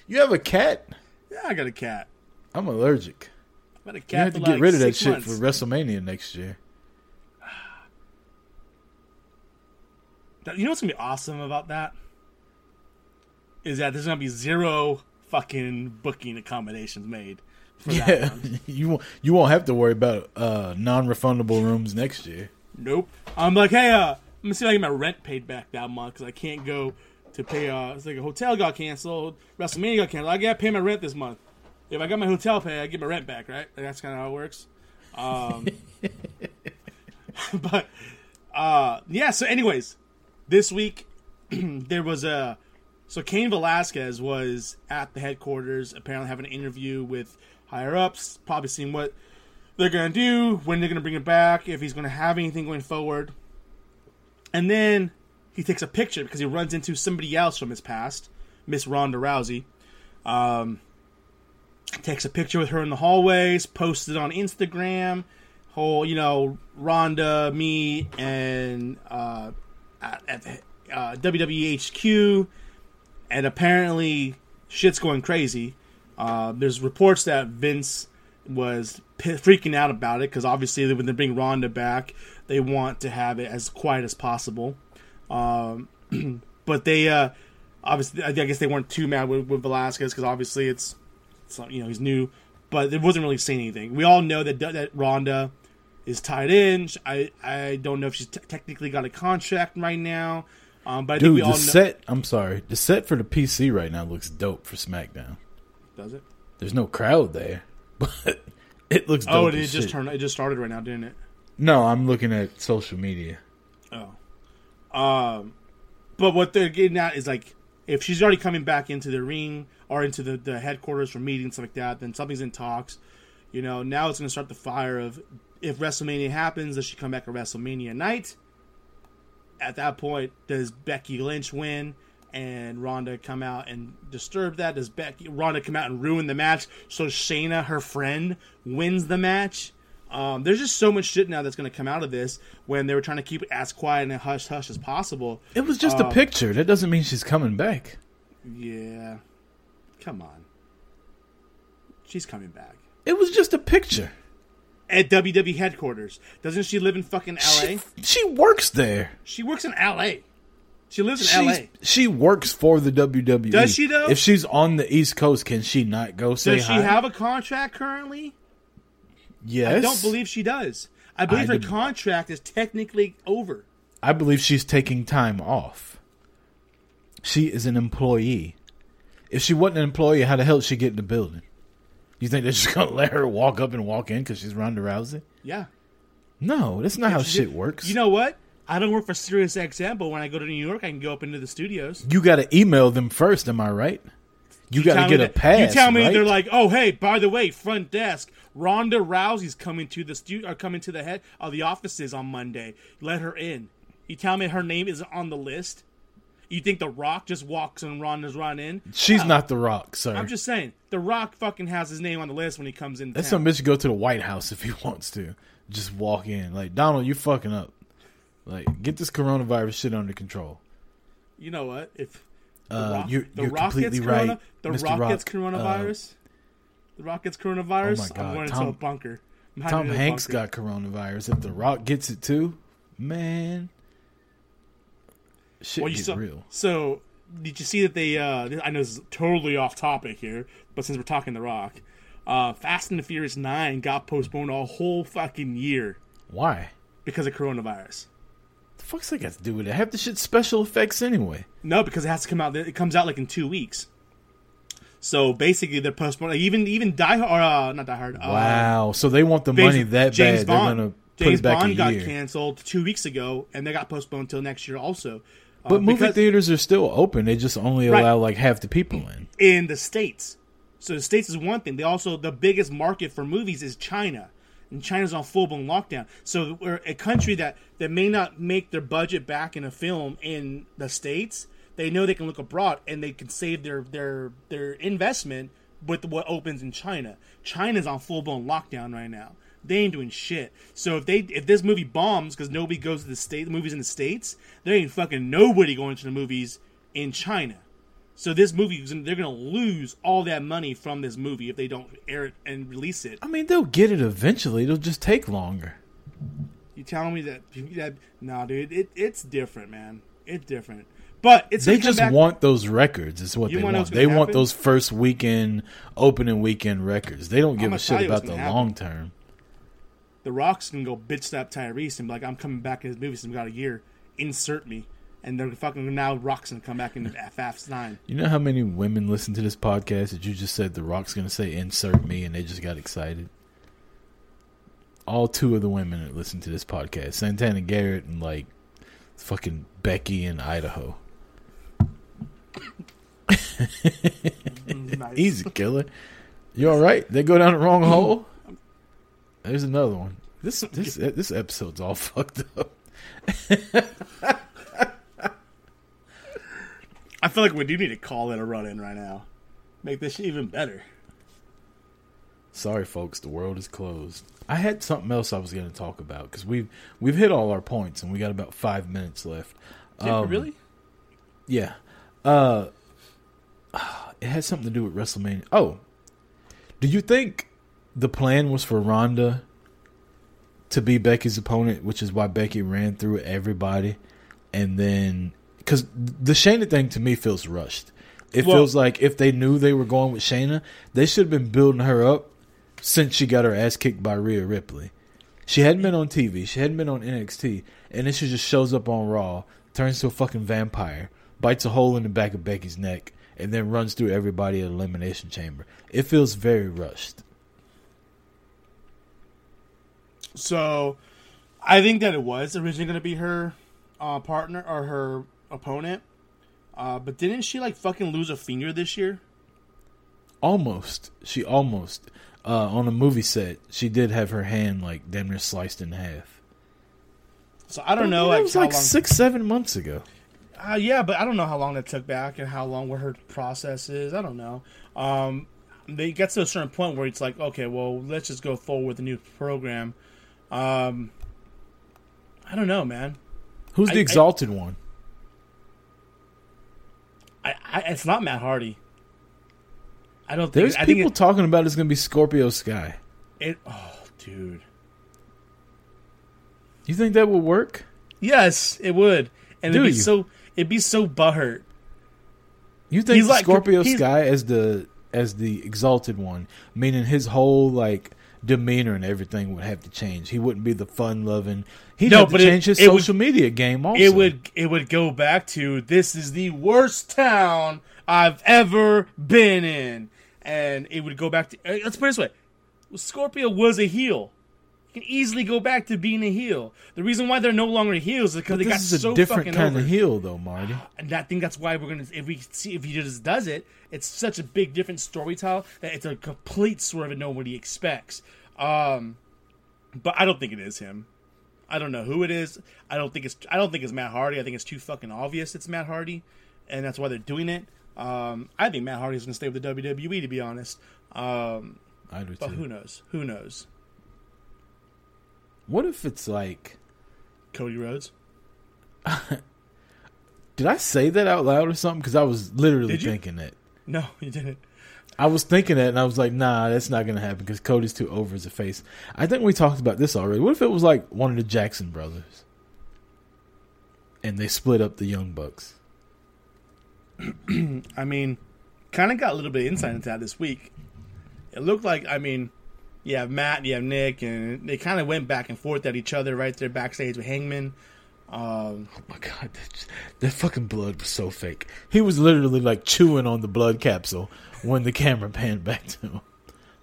You have a cat? Yeah, I got a cat. I'm allergic. I got a cat. You have to get like rid of that shit months. for WrestleMania next year. That- You know what's gonna be awesome about that? Is that there's gonna be zero fucking booking accommodations made for Yeah, you won't you won't have to worry about uh, non-refundable rooms next year. Nope. I'm like, hey, uh, I'm gonna see if I get my rent paid back that month because I can't go to pay. Uh, it's like a hotel got canceled, WrestleMania got canceled. I gotta pay my rent this month. If I got my hotel pay, I get my rent back, right? Like, that's kind of how it works. Um, but uh, yeah. So, anyways, this week there was a so Cain Velasquez was at the headquarters, apparently having an interview with higher ups, probably seeing what they're gonna do, when they're gonna bring it back, if he's gonna have anything going forward. And then he takes a picture because he runs into somebody else from his past, Miss Ronda Rousey. Um, takes a picture with her in the hallways, posts it on Instagram. Whole, you know, Ronda, me, and uh, at, at uh, WWE HQ, and apparently shit's going crazy. Uh, there's reports that Vince was p- freaking out about it because obviously when they bring Ronda back, they want to have it as quiet as possible. Um, but they uh, obviously, I guess they weren't too mad with, with Velasquez because obviously it's, it's you know he's new, but it wasn't really saying anything. We all know that that Ronda is tied in. I I don't know if she's t- technically got a contract right now. Um, but I think Dude, we the all know. set. I'm sorry, the set for the PC right now looks dope for SmackDown. Does it? There's no crowd there, but it looks. Dope Oh, it just shit. turned. It just started right now, didn't it? No, I'm looking at social media. Oh. Um, but what they're getting at is like, if she's already coming back into the ring or into the, the headquarters for meetings stuff like that, then something's in talks. You know, now it's going to start the fire of if WrestleMania happens, does she come back at WrestleMania night? At that point, does Becky Lynch win and Ronda come out and disturb that? Does Becky Ronda come out and ruin the match so Shayna, her friend, wins the match? Um, there's just so much shit now that's going to come out of this when they were trying to keep it as quiet and hush hush as possible. It was just a Um, picture. That doesn't mean she's coming back. Yeah, come on, she's coming back It was just a picture. At WWE headquarters. Doesn't she live in fucking LA? She, she works there. She works in LA. She lives in She's, LA. she works for the WWE. Does she, though? If she's on the East Coast, can she not go say Does she hi? have a contract currently? Yes. I don't believe she does. I believe I her did- contract is technically over. I believe she's taking time off. She is an employee. If she wasn't an employee, how the hell did she get in the building? You think they're just gonna let her walk up and walk in because she's Ronda Rousey? Yeah. No, that's not how shit works. You know what? I don't work for Sirius XM, but when I go to New York, I can go up into the studios. you got to email them first. Am I right? You, got tell to get a that- pass. You tell me right? they're like, oh hey, by the way, front desk, Ronda Rousey's coming to the stu- or coming to the head of the offices on Monday. Let her in. You tell me her name is on the list. You think The Rock just walks and Ronda's run in? she's No. not the Rock, sir. I'm just saying, The Rock fucking has his name on the list when he comes in. That town. some bitch go to the White House if he wants to. Just walk in. Like, Donald, you fucking up. Like, get this coronavirus shit under control. You know what? If The Uh, Rock, you're- the you're Rock completely corona, right, The Mr. Rock, Rock. gets coronavirus. the Rock gets coronavirus. Oh I'm going Tom- into a bunker. Tom Hanks bunker. got coronavirus. If The Rock gets it too, man, shit Well, you saw, real. So, did you see that they? Uh, I know this is totally off topic here, but since we're talking The Rock, uh, Fast and the Furious Nine got postponed a whole fucking year Why? because of coronavirus. The fuck's that got to do with it? I have the shit special effects anyway. No, because it has to come out. It comes out like in two weeks. So basically, they're postponing. Like even even Die Hard, uh, not Die Hard. Uh, Wow. So they want the James- money that James bad. Bond. They're gonna put James it back Bond got year. canceled two weeks ago, and they got postponed until next year also. But um, movie because- theaters are still open. They just only Right. allow like half the people in. in the states. So the states is one thing. They also the biggest market for movies is China, and China's on full blown lockdown. So we're a country that that may not make their budget back in a film in the states. They know they can look abroad and they can save their their their investment with what opens in China. China's on full blown lockdown right now. They ain't doing shit. So if they if this movie bombs because nobody goes to the state the movies in the states, there ain't fucking nobody going to the movies in China. So this movie they're gonna lose all that money from this movie if they don't air it and release it. I mean, they'll get it eventually. It'll just take longer. You telling me that that no, dude, it, it's different, man. It's different. But it's They just back- want those records. Is what You they want. They gonna want those first weekend opening weekend records. They don't give a shit about the happen. long term. The Rock's gonna go bitch slap Tyrese and be like, "I'm coming back in this movie since we got a year. Insert me." And they're fucking now. Rock's gonna come back in FF's nine. You know how many women listen to this podcast that you just said the Rock's going to say insert me and they just got excited? All two of the women that listen to this podcast, Santana Garrett and like fucking Becky in Idaho. Nice. Easy killer. You all right? They go down the wrong hole. There's another one. This this this episode's all fucked up. I feel like we do need to call it a run in right now. Make this even better. Sorry, folks, the world is closed. I had something else I was going to talk about because we've we've hit all our points and we got about five minutes left. Um, really? Yeah. Uh, it has something to do with WrestleMania. Oh, do you think the plan was for Ronda to be Becky's opponent, which is why Becky ran through everybody, and then because the Shayna thing to me feels rushed. It Well- feels like if they knew they were going with Shayna, they should have been building her up since she got her ass kicked by Rhea Ripley. She hadn't been on TV. She hadn't been on NXT, and then she just shows up on Raw, turns to a fucking vampire, bites a hole in the back of Becky's neck, and then runs through everybody at Elimination Chamber. It feels very rushed. So, I think that it was originally going to be her uh, partner or her opponent. Uh, but didn't she like fucking lose a finger this year? Almost, she almost uh, on a movie set, she did have her hand like damn near sliced in half. So I don't know. That Like, was how like long, six, seven months ago. Uh, yeah, but I don't know how long that took back and how long what her process is. I don't know. Um, they get to a certain point where it's like, okay, well, let's just go forward with the new program. Um, I don't know, man. Who's the I- exalted one? I, I it's not Matt Hardy. I don't think. There's I think people it, talking about it's going to be Scorpio Sky. it. Oh, dude. You think that would work? Yes, it would, and Do it'd be you? so. It'd be so butthurt. You think He's like- Scorpio Sky as the as the exalted one, meaning his whole like demeanor and everything would have to change. He wouldn't be the fun loving. He'd No, have to but it- change his it would- social media game. Also, It would. It would go back to this is the worst town I've ever been in, and it would go back to. uh, Let's put it this way: Scorpio was a heel. Can easily go back to being a heel. The reason why they're no longer heels is because But they got this is a so different kind over. of heel, though, Marty. and I think that's why we're gonna if we see if he just does it, it's such a big different storytell that it's a complete swerve that nobody expects. Um, but I don't think it is him. I don't know who it is. I don't think it's I don't think it's Matt Hardy. I think it's too fucking obvious it's Matt Hardy, and that's why they're doing it. Um, I think Matt Hardy's gonna stay with the WWE to be honest. Um, I do but who knows? Who knows? What if it's like? Cody Rhodes. Did I say that out loud or something? Because I was literally thinking that. No, you didn't. I was thinking that, and I was like, "Nah, that's not gonna happen because Cody's too over as a face." I think we talked about this already. What if it was like one of the Jackson brothers, and they split up the Young Bucks? I mean, kind of got a little bit of insight into that this week. It looked like, I mean, you have Matt, you have Nick, and they kind of went back and forth at each other right there backstage with Hangman. Um, Oh my god, that, that fucking blood was so fake. He was literally like chewing on the blood capsule when the camera panned back to him.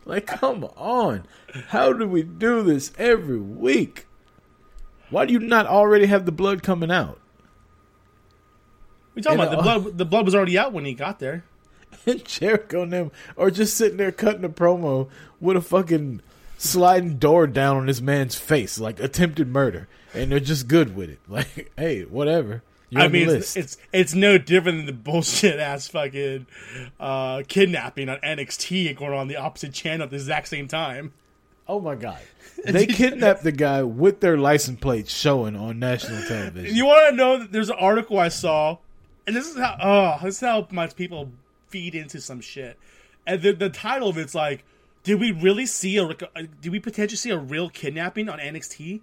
Like, come on. How do we do this every week? Why do you not already have the blood coming out? we talking And, about the uh, blood. The blood was already out when he got there. And Jericho and them are just sitting there cutting a promo with a fucking sliding door down on this man's face, like attempted murder, and they're just good with it. Like, hey, whatever. You're I mean, it's, it's it's no different than the bullshit ass fucking uh, kidnapping on NXT going on the opposite channel at the exact same time. oh my god, they kidnapped the guy with their license plate showing on national television. You want to know that there's an article I saw, and this is how oh this is how much people feed into some shit. And the the title of it's like, did we really see a did we potentially see a real kidnapping on NXT?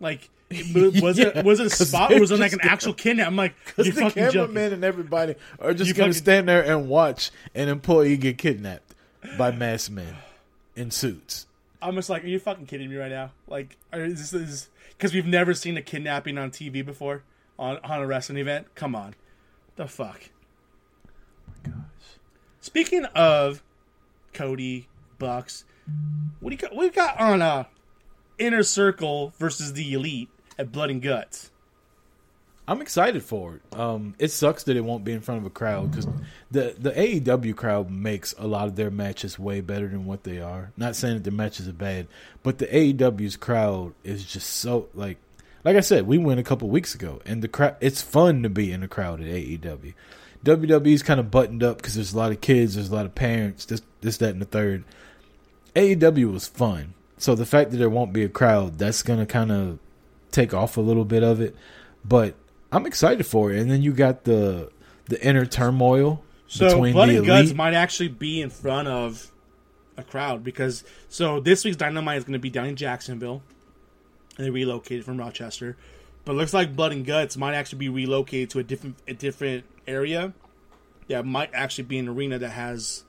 Like, was Yeah, it was it a spot or was it like an actual kidnap? I'm like, you're the fucking joking. cameraman and everybody are just You going to fucking- stand there and watch an employee get kidnapped by masked men in suits. I'm just like, are you fucking kidding me right now? Like, are, is this is because we've never seen a kidnapping on TV before on on a wrestling event? Come on, the fuck. Oh Speaking of Cody Bucks, what do you got? Do got on uh, Inner Circle versus the Elite at Blood and Guts? I'm excited for it. Um, it sucks that it won't be in front of a crowd because the the AEW crowd makes a lot of their matches way better than what they are. Not saying that their matches are bad, but the AEW's crowd is just so like, like I said, we went a couple weeks ago, and the crowd. It's fun to be in the crowd at AEW. WWE's kind of buttoned up because there's a lot of kids, there's a lot of parents, this, this, that, and the third. AEW was fun, so the fact that there won't be a crowd, that's gonna kind of take off a little bit of it. But I'm excited for it. And then you got the the inner turmoil So between Blood the and Guts might actually be in front of a crowd because so this week's Dynamite is going to be down in Jacksonville, and they relocated from Rochester. But it looks like Blood and Guts might actually be relocated to a different a different area that might actually be an arena that has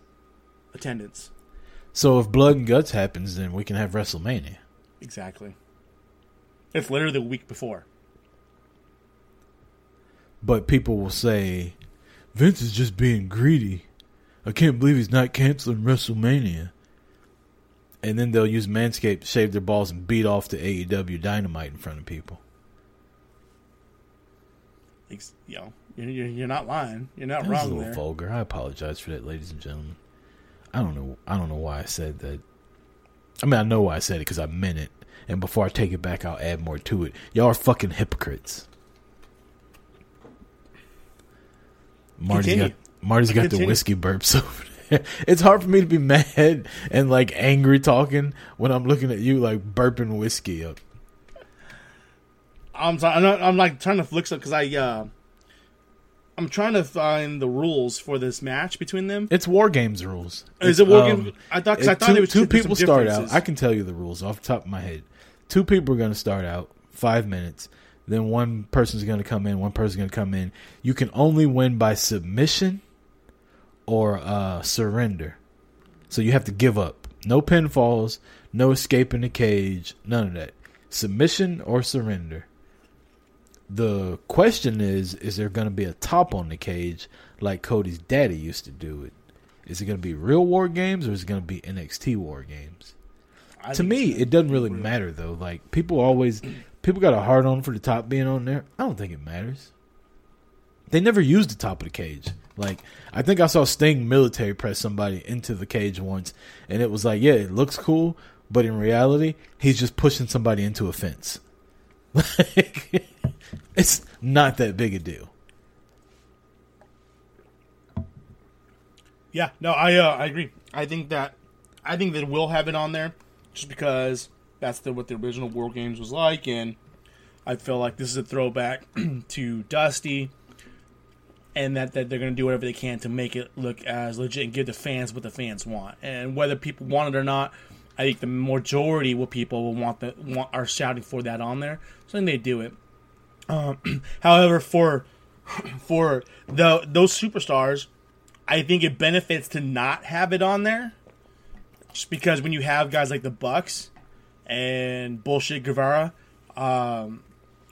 attendance. So if blood and guts happens, then we can have WrestleMania. Exactly. It's literally the week before. But people will say Vince is just being greedy. I can't believe he's not canceling WrestleMania. And then they'll use Manscaped to shave their balls and beat off the AEW Dynamite in front of people. Ex- You know, you're, you're, not lying. You're not That was a little there. vulgar. I apologize for that, ladies and gentlemen. I don't know. I don't know why I said that. I mean, I know why I said it because I meant it. And before I take it back, I'll add more to it. Y'all are fucking hypocrites. Marty's Continue. got Marty's got the whiskey burps over there. It's hard for me to be mad and like angry talking when I'm looking at you like burping whiskey up. I'm sorry, I'm, not, I'm like trying to flick stuff because I uh, I'm trying to find the rules for this match between them. It's war games rules. Is it war um, game? I thought because I thought two, there was two people start out. I can tell you the rules off the top of my head. Two people are going to start out five minutes. Then one person's going to come in. One person's going to come in. You can only win by submission or uh, surrender. So you have to give up. No pinfalls. No escaping the cage. None of that. Submission or surrender. The question is: Is there going to be a top on the cage like Cody's daddy used to do it? Is it going to be real war games or is it going to be NXT war games? I to me, it doesn't really matter though. Like people always, people got a hard on for the top being on there. I don't think it matters. They never used the top of the cage. Like I think I saw Sting military press somebody into the cage once, and it was like, yeah, it looks cool, but in reality, he's just pushing somebody into a fence. Like, it's not that big a deal. Yeah, no, I uh, I agree. I think that I think that we'll have it on there just because that's the what the original War Games was like, and I feel like this is a throwback to Dusty, and that, that they're going to do whatever they can to make it look as legit and give the fans what the fans want, and whether people want it or not. I think the majority of people will want the want are shouting for that on there, so then they do it. Um, however, for for the those superstars, I think it benefits to not have it on there, just because when you have guys like the Bucks and bullshit Guevara, um,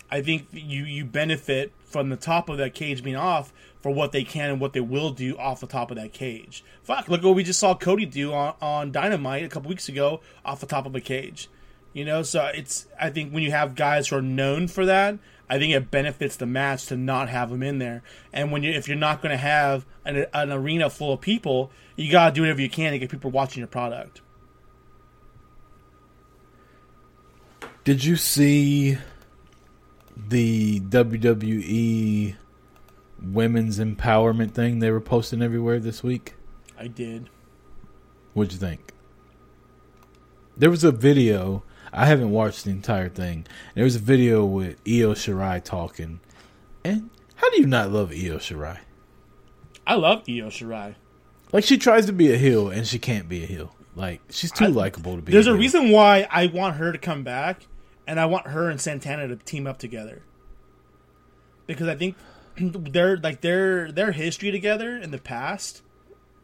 I think you you benefit from the top of that cage being off for what they can and what they will do off the top of that cage. Fuck, look what we just saw Cody do on, on Dynamite a couple weeks ago off the top of a cage. You know, so it's I think when you have guys who are known for that, I think it benefits the match to not have them in there. And when you if you're not going to have an, an arena full of people, you got to do whatever you can to get people watching your product. Did you see the WWE women's empowerment thing they were posting everywhere this week? I did. What'd you think? There was a video. I haven't watched the entire thing. There was a video with Io Shirai talking. And how do you not love Io Shirai? I love Io Shirai. Like she tries to be a heel and she can't be a heel. Like she's too likable to be. There's a heel. reason why I want her to come back, and I want her and Santana to team up together. Because I think their like their their history together in the past,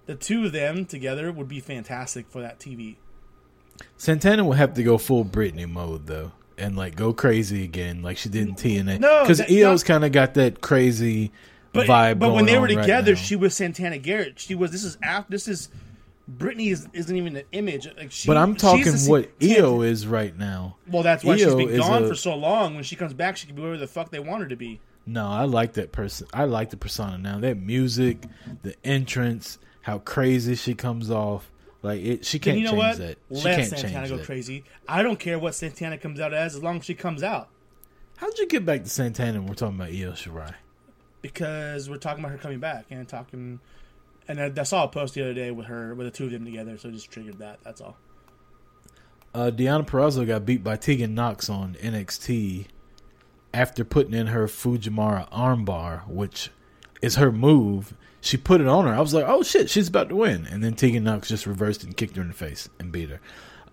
the two of them together would be fantastic for that TV. Santana will have to go full Britney mode though, and like go crazy again, like she did in TNA. No, because Io's kind of got that crazy But vibe. but when they were on right together, she was Santana Garrett. She was this is after this is Britney is, isn't even an image. Like she, But I'm talking the what Io is right now. Well, that's why she's been gone a- for so long. When she comes back, she can be whatever the fuck they want her to be. No, I like that person. I like the persona now. That music, the entrance, how crazy she comes off. Like it, she can't you know change what? that. She Let can't Santana go that. crazy. I don't care what Santana comes out as, as long as she comes out. How'd you get back to Santana? when We're talking about Io Shirai. Because we're talking about her coming back and talking. And I, I saw a post the other day with her, with the two of them together, so it just triggered that. That's all. Uh, Deonna Purrazzo got beat by Tegan Nox on NXT after putting in her Fujiwara armbar, which is her move. She put it on her. I was like, oh shit, she's about to win. And then Tegan Nox just reversed and kicked her in the face and beat her.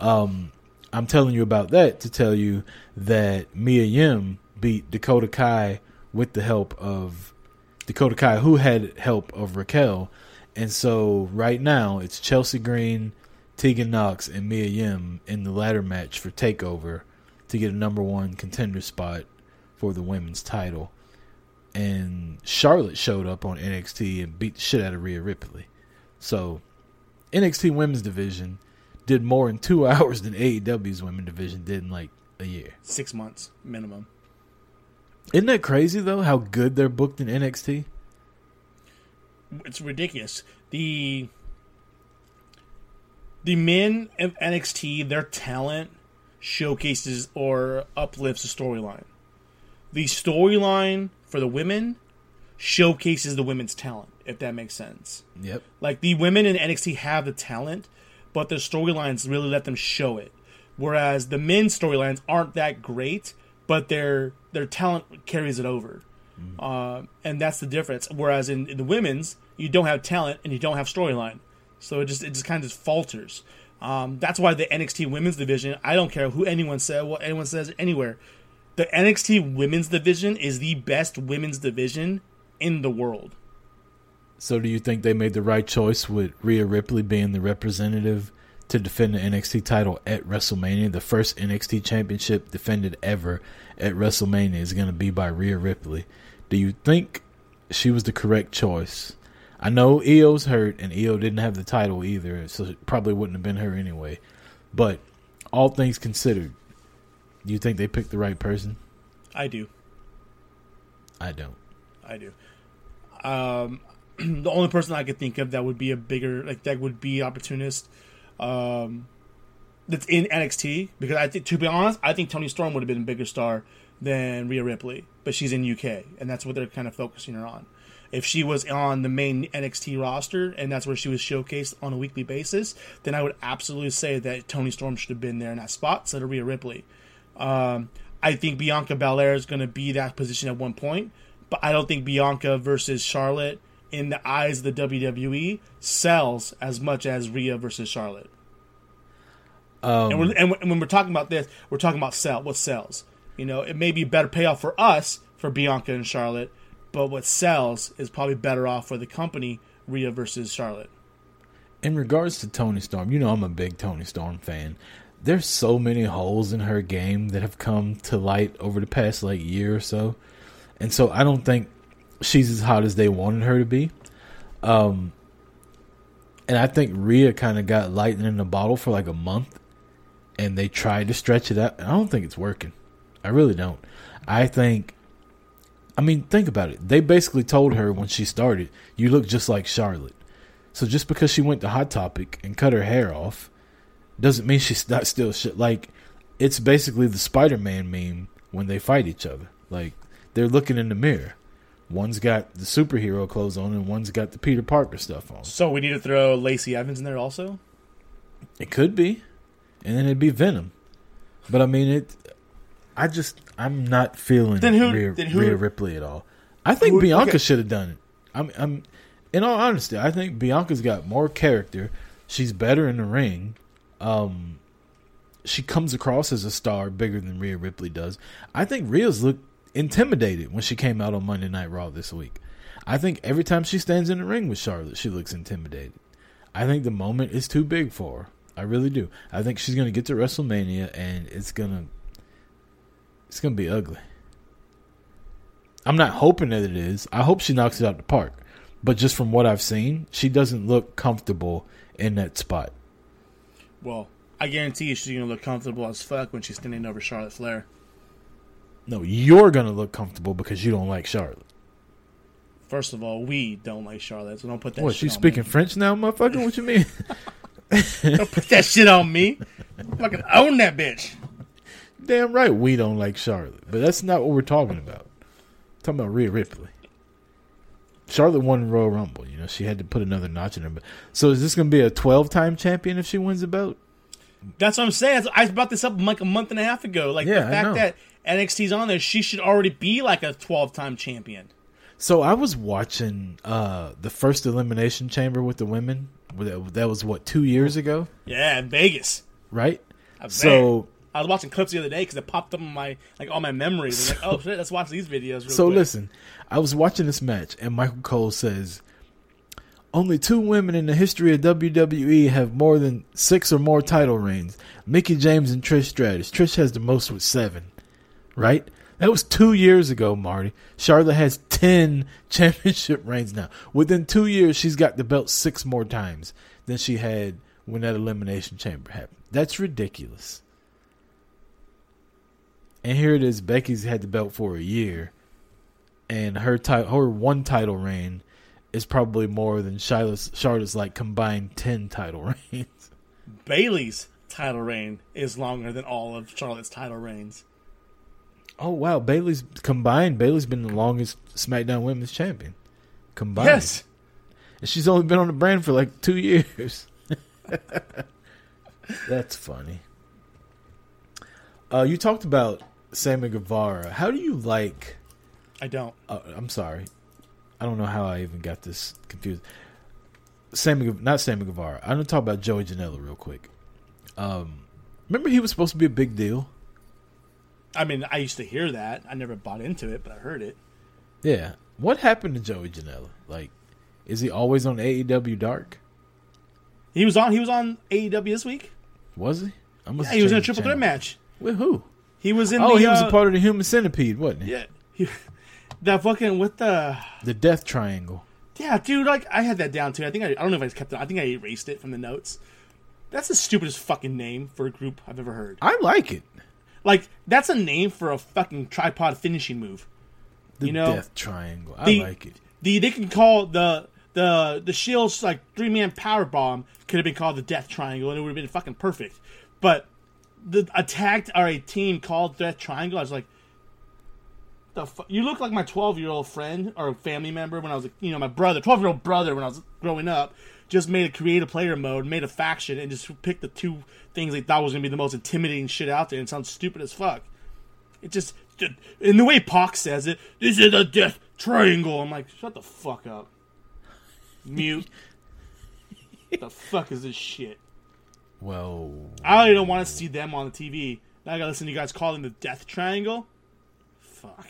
Um, I'm telling you about that to tell you that Mia Yim beat Dakota Kai with the help of Dakota Kai, who had help of Raquel. And so right now it's Chelsea Green, Tegan Nox, and Mia Yim in the ladder match for Takeover to get a number one contender spot for the women's title. And Charlotte showed up on NXT and beat the shit out of Rhea Ripley. So NXT women's division did more in two hours than AEW's women's division did in like a year. Six months minimum. Isn't that crazy though? How good they're booked in NXT. It's ridiculous. The the men of NXT, their talent showcases or uplifts the storyline. The storyline for the women showcases the women's talent, if that makes sense. Yep. Like the women in NXT have the talent, but their storylines really let them show it. Whereas the men's storylines aren't that great, but their their talent carries it over, uh, and that's the difference. Whereas in, in the women's, you don't have talent and you don't have storyline, so it just it just kind of falters. Um, that's why the NXT women's division, I don't care who anyone said, what anyone says anywhere, the NXT women's division is the best women's division in the world. So do you think they made the right choice with Rhea Ripley being the representative to defend the NXT title at WrestleMania? The first NXT championship defended ever at WrestleMania is going to be by Rhea Ripley. Do you think she was the correct choice? I know Io's hurt and Io didn't have the title either, so it probably wouldn't have been her anyway. But all things considered, do you think they picked the right person? I do. I don't. I do. Um, the only person I could think of that would be a bigger like that would be opportunist. Um, that's in NXT because I think to be honest, I think Toni Storm would have been a bigger star than Rhea Ripley, but she's in UK and that's what they're kind of focusing her on. If she was on the main NXT roster and that's where she was showcased on a weekly basis, then I would absolutely say that Toni Storm should have been there in that spot instead of Rhea Ripley. Um, I think Bianca Belair is going to be that position at one point, but I don't think Bianca versus Charlotte in the eyes of the WWE sells as much as Rhea versus Charlotte. Um, And, and when- when we're talking about this, we're talking about sell what sells. You know, it may be better payoff for us for Bianca and Charlotte, but what sells is probably better off for the company Rhea versus Charlotte. in regards to Toni Storm, you know I'm a big Toni Storm fan. There's so many holes in her game that have come to light over the past like year or so. And so I don't think she's as hot as they wanted her to be. Um and I think Rhea kind of got lightning in the bottle for like a month and they tried to stretch it out. I don't think it's working. I really don't. I think I mean, think about it. They basically told her when she started, you look just like Charlotte. So just because she went to Hot Topic and cut her hair off doesn't mean she's not still shit. Like, it's basically the Spider-Man meme when they fight each other. Like they're looking in the mirror. One's got the superhero clothes on, and one's got the Peter Parker stuff on. So we need to throw Lacey Evans in there also. It could be, and then it'd be Venom. But I mean, it. I just I'm not feeling Then who- Rhea, then who- Rhea Ripley at all. I think Who- Bianca okay. should have done it. I'm, I'm, in all honesty, I think Bianca's got more character. She's better in the ring. Um, she comes across as a star bigger than Rhea Ripley does. I think Rhea's looked intimidated when she came out on Monday Night Raw this week. I think every time she stands in the ring with Charlotte, she looks intimidated. I think the moment is too big for her. I really do. I think she's going to get to WrestleMania and it's to it's to be ugly. I'm not hoping that it is. I hope she knocks it out the park. But just from what I've seen, she doesn't look comfortable in that spot. Well, I guarantee you she's gonna look comfortable as fuck when she's standing over Charlotte Flair. No, you're going to look comfortable because you don't like Charlotte. First of all, we don't like Charlotte, so don't put that. What, she's speaking Me. French now, motherfucker? What you mean? Don't put that shit on me. Fucking own that bitch. Damn right we don't like Charlotte. But that's not what we're talking about. talking about Rhea Ripley. Charlotte won Royal Rumble. You know, she had to put another notch in her. So is this going to be a 12 time champion if she wins the belt? That's what I'm saying. I brought this up like a month and a half ago. Like Yeah, the fact that NXT's on there, she should already be like a 12 time champion. So I was watching uh, the first Elimination Chamber with the women. That that was what two years ago, Yeah, in Vegas. right? So. I was watching clips the other day because it popped up in my like all my memories. Like, oh shit, let's watch these videos. So quick. listen, I was watching this match, and Michael Cole says, "Only two women in the history of WWE have more than six or more title reigns: Mickie James and Trish Stratus. Trish has the most with seven, right? That was two years ago, Marty. Charlotte has ten championship reigns now. Within two years, she's got the belt six more times than she had when that elimination chamber happened. That's ridiculous." And here it is. Becky's had the belt for a year, and her her one title reign is probably more than Charlotte's, Charlotte's like combined ten title reigns. Bayley's title reign is longer than all of Charlotte's title reigns. Oh wow, Bayley's combined. Bayley's been the longest SmackDown Women's Champion combined. Yes. and she's only been on the brand for like two years. That's funny. Uh, you talked about Sammy Guevara. How do you like? I don't. Uh, I'm sorry. I don't know how I even got this confused. Sammy, not Sammy Guevara. I'm gonna talk about Joey Janela real quick. Um, remember he was supposed to be a big deal. I mean, I used to hear that. I never bought into it, but I heard it. Yeah. What happened to Joey Janela? Like, is he always on AEW Dark? He was on. He was on AEW this week. Was he? I must Yeah, he was in a triple threat match. With who? He was in. Oh, the, he was uh, a part of the Human Centipede, wasn't he? Yeah, he, that fucking with the The Death Triangle. yeah, dude. Like I had that down too. I think I, I don't know if I kept it. I think I erased it from the notes. That's the stupidest fucking name for a group I've ever heard. I like it. Like that's a name for a fucking tripod finishing move. The You know, Death Triangle. I the- like it. The they can call the the the Shield's like three man power bomb could have been called the Death Triangle and it would have been fucking perfect. But the attacked or a team called Death Triangle, I was like, the fu- you look like my twelve year old friend or family member when I was you know my brother, twelve year old brother when I was growing up. Just made a creative player mode, made a faction, and just picked the two things they thought was gonna be the most intimidating shit out there, and it sounds stupid as fuck. It just, in the way Pac says it, this is a death triangle. I'm like, shut the fuck up. Mute. the fuck is this shit? Well, I already don't want to see them on the TV. Now I gotta listen to you guys call them the death triangle. Fuck.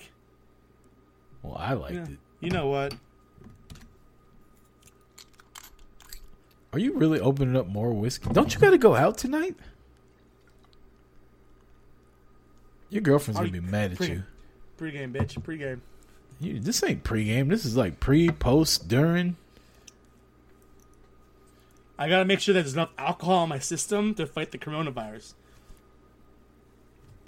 well, I liked Yeah. it. You know what? Are you really opening up more whiskey? Don't you got to go out tonight? Your girlfriend's gonna be mad at you. Pre-game, bitch. Pre-game. you. This ain't pregame. This is like pre, post, during. I gotta make sure that there's enough alcohol in my system to fight the coronavirus.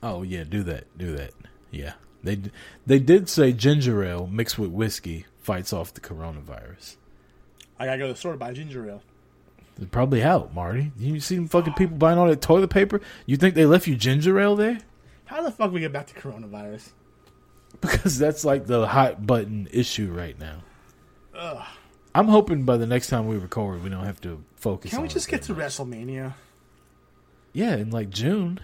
Oh yeah, do that. Do that. Yeah, they they did say ginger ale mixed with whiskey fights off the coronavirus. I gotta go to the store to buy ginger ale. They're probably out, Marty. You see them fucking people buying all that toilet paper? You think they left you ginger ale there? How the fuck we get back to coronavirus? Because that's like the hot button issue right now. I'm hoping by the next time we record, we don't have to focus. Can we just get to much. WrestleMania? Yeah, in like June.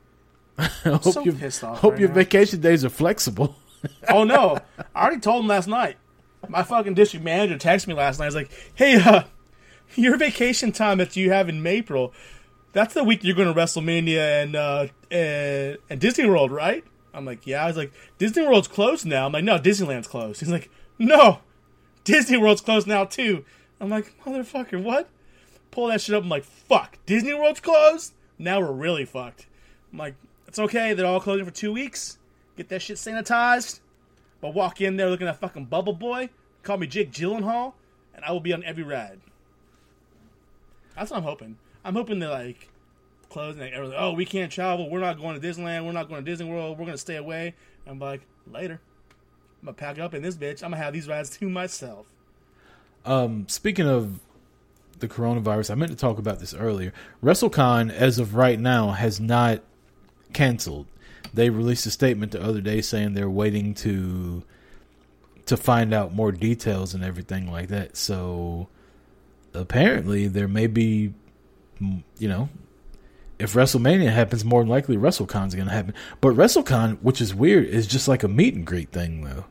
I hope so off hope right your now. vacation days are flexible. Oh no! I already told him last night. My fucking district manager texted me last night. He's like, "Hey, uh, your vacation time that you have in April, that's the week you're going to WrestleMania and uh, and, and Disney World, right?" I'm like, "Yeah." I was like, "Disney World's closed now." I'm like, "No, Disneyland's closed." He's like, "No, Disney World's closed now too." I'm like, "Motherfucker, what?" Pull that shit up. I'm like, "Fuck, Disney World's closed. Now we're really fucked." I'm like, "It's okay. They're all closing for two weeks. Get that shit sanitized." But walk in there looking at fucking Bubble Boy, call me Jake Gyllenhaal, and I will be on every ride. That's what I'm hoping. I'm hoping they're like. Like, everyone's like, oh, we can't travel. We're not going to Disneyland. We're not going to Disney World. We're gonna stay away. I'm like, later. I'm gonna pack up in this bitch. I'm gonna have these rides to myself. Um, speaking of the coronavirus, I meant to talk about this earlier. WrestleCon, as of right now, has not canceled. They released a statement the other day saying they're waiting to to find out more details and everything like that. So apparently, there may be, mm, you know, if WrestleMania happens, more than likely WrestleCon's going to happen. But WrestleCon, which is weird, is just like a meet and greet thing, though.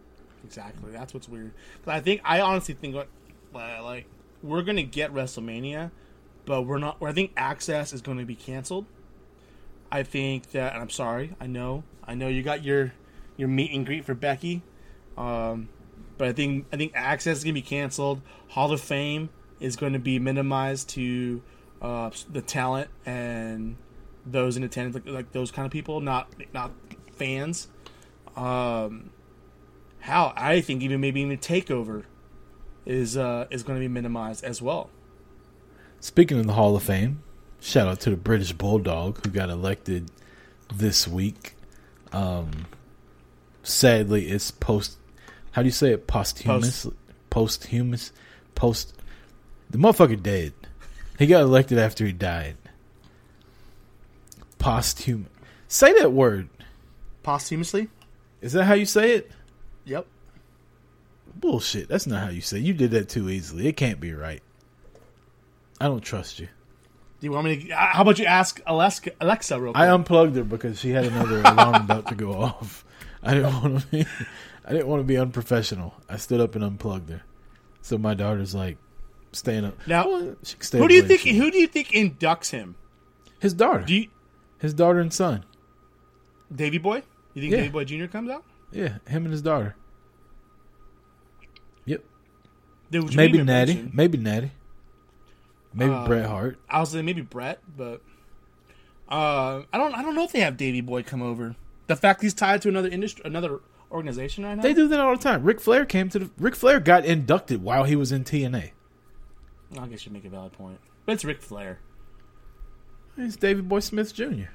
Exactly. That's what's weird. But I think I honestly think like we're gonna get WrestleMania, but we're not. I think Axxess is going to be canceled. I think that, and I'm sorry. I know. I know you got your your meet and greet for Becky, um, but I think I think Axxess is to be canceled. Hall of Fame is going to be minimized to uh, the talent and those in attendance, like, like those kind of people, not not fans. Um, how I think even maybe even takeover is uh, is going to be minimized as well. Speaking of the Hall of Fame, shout out to the British Bulldog who got elected this week. Um, sadly, it's post. How do you say it? Posthumous. Posthumous. Post. The motherfucker dead. He got elected after he died. Posthumous. Say that word. Posthumously. Is that how you say it? Bullshit. That's not how you say. It. You did that too easily. It can't be right. I don't trust you. Do you want me to? uh, How about you ask Alexa, Alexa real quick? I unplugged her because she had another alarm about to go off. I didn't want to be, I didn't want to be unprofessional. I stood up and unplugged her. So my daughter's like staying up. Now, Well, stay who do you think? Who do you think inducts him? His daughter. You, his daughter and son. Davy Boy? You think Yeah. Davy Boy Jr. comes out? Yeah, him and his daughter. Yep. Dude, Maybe Natty. Maybe Natty. Maybe Uh, Bret Hart. I was saying maybe Bret, but uh, I don't. I don't know if they have Davy Boy come over. The fact he's tied to another industry, another organization right now. They do that all the time. Ric Flair came to the. Ric Flair got inducted while he was in TNA. I guess you make a valid point, but it's Ric Flair. It's Davy Boy Smith Jr.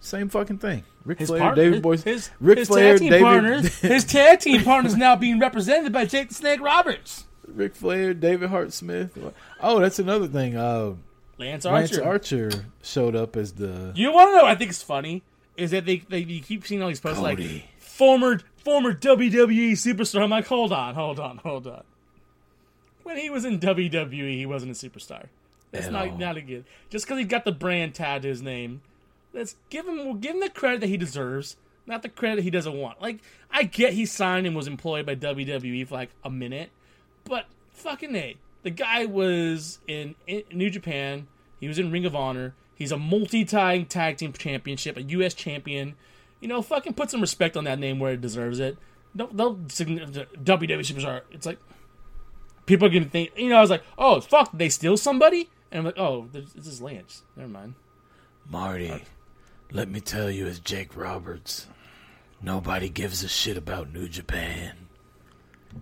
Same fucking thing. Ric His Flair, partner, David Boy, his, Ric his Flair, tag team David, partners, his tag team partners now being represented by Jake the Snake Roberts, Ric Flair, David Hart Smith. Oh, that's another thing. Uh, Lance Lance Archer. Archer showed up as the You want to know? What I think it's funny is that they, they you keep seeing all these posts like former former WWE superstar. I'm like, hold on, hold on, hold on. When he was in WWE, he wasn't a superstar. That's At not all. not a good. Just because he got the brand tagged to his name, let's give him we'll give him the credit that he deserves, not the credit he doesn't want. Like I get he signed and was employed by WWE for like a minute, but fucking a, the guy was in, in New Japan. He was in Ring of Honor. He's a multi-time tag team championship, a U.S. champion. You know, fucking put some respect on that name where it deserves it. Don't, don't WWE superstar. It's like people are gonna think. You know, I was like, oh fuck, did they steal somebody? And I'm like, oh, this this is Lance. Never mind. Marty. Uh, let me tell you, as Jake Roberts, nobody gives a shit about New Japan.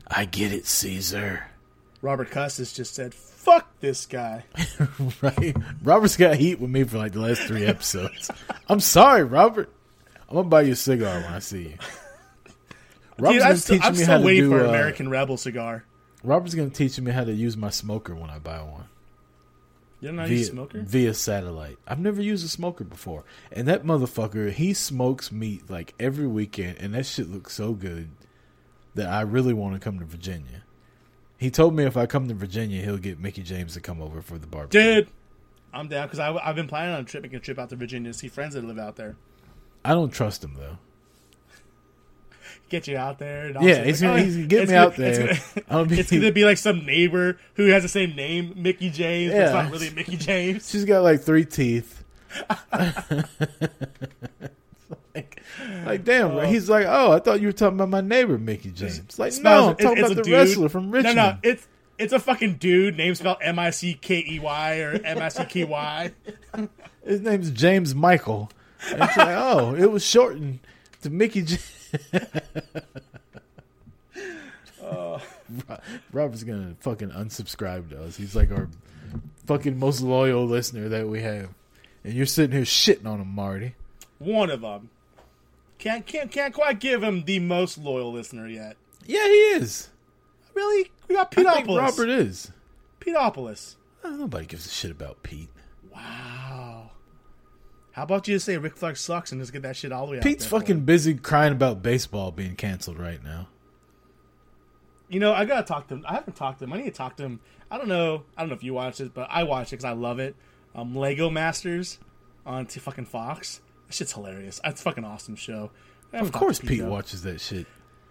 I get it, Caesar. Robert Custis just said, fuck this guy. right? Robert's got heat with me for like the last three episodes. I'm sorry, Robert. I'm gonna buy you a cigar when I see you. Robert's Dude, gonna I'm, still, teach I'm me still how to waiting do. for an uh, American Rebel cigar. Robert's gonna teach me how to use my smoker when I buy one. You're not a via, smoker. via satellite. I've never used a smoker before, and that motherfucker he smokes meat like every weekend, and that shit looks so good that I really want to come to Virginia. He told me if I come to Virginia, he'll get Mickie James to come over for the barbecue. Dude, I'm down because I've been planning on a trip, making a trip out to Virginia to see friends that live out there. I don't trust him though. Get you out there. Yeah, he's like, gonna- oh, he's gonna get me gonna- out there. It's gonna, be- it's gonna be like some neighbor who has the same name, Mickey James, but it's not really Mickey James. She's got like three teeth. Like, damn, bro. He's like, oh, I thought you were talking about my neighbor, Mickey James. Like, no, I'm It's- talking about a the dude. wrestler from Richmond. No, no, it's it's a fucking dude name spelled M I C K E Y or M I C K Y. His name's James Michael. And it's like, oh, it was shortened to Mickey James. Oh. Ro- Robert's gonna fucking unsubscribe to us. He's like our fucking most loyal listener that we have. And you're sitting here shitting on him, Marty. One of them. Can't can't can't quite give him the most loyal listener yet. Yeah, he is. Really, we got Peteopolis. Robert is. Peteopolis. Oh, nobody gives a shit about Pete. Wow. How about you just say Ric Flair sucks and just get that shit all the way out Pete's fucking busy crying about baseball being canceled right now. You know, I gotta talk to him. I haven't talked to him. I need to talk to him. I don't know. I don't know if you watch it, but I watch it because I love it. Um, Lego Masters on t- fucking Fox. That shit's hilarious. It's a fucking awesome show. Of course, Pete though. watches that shit.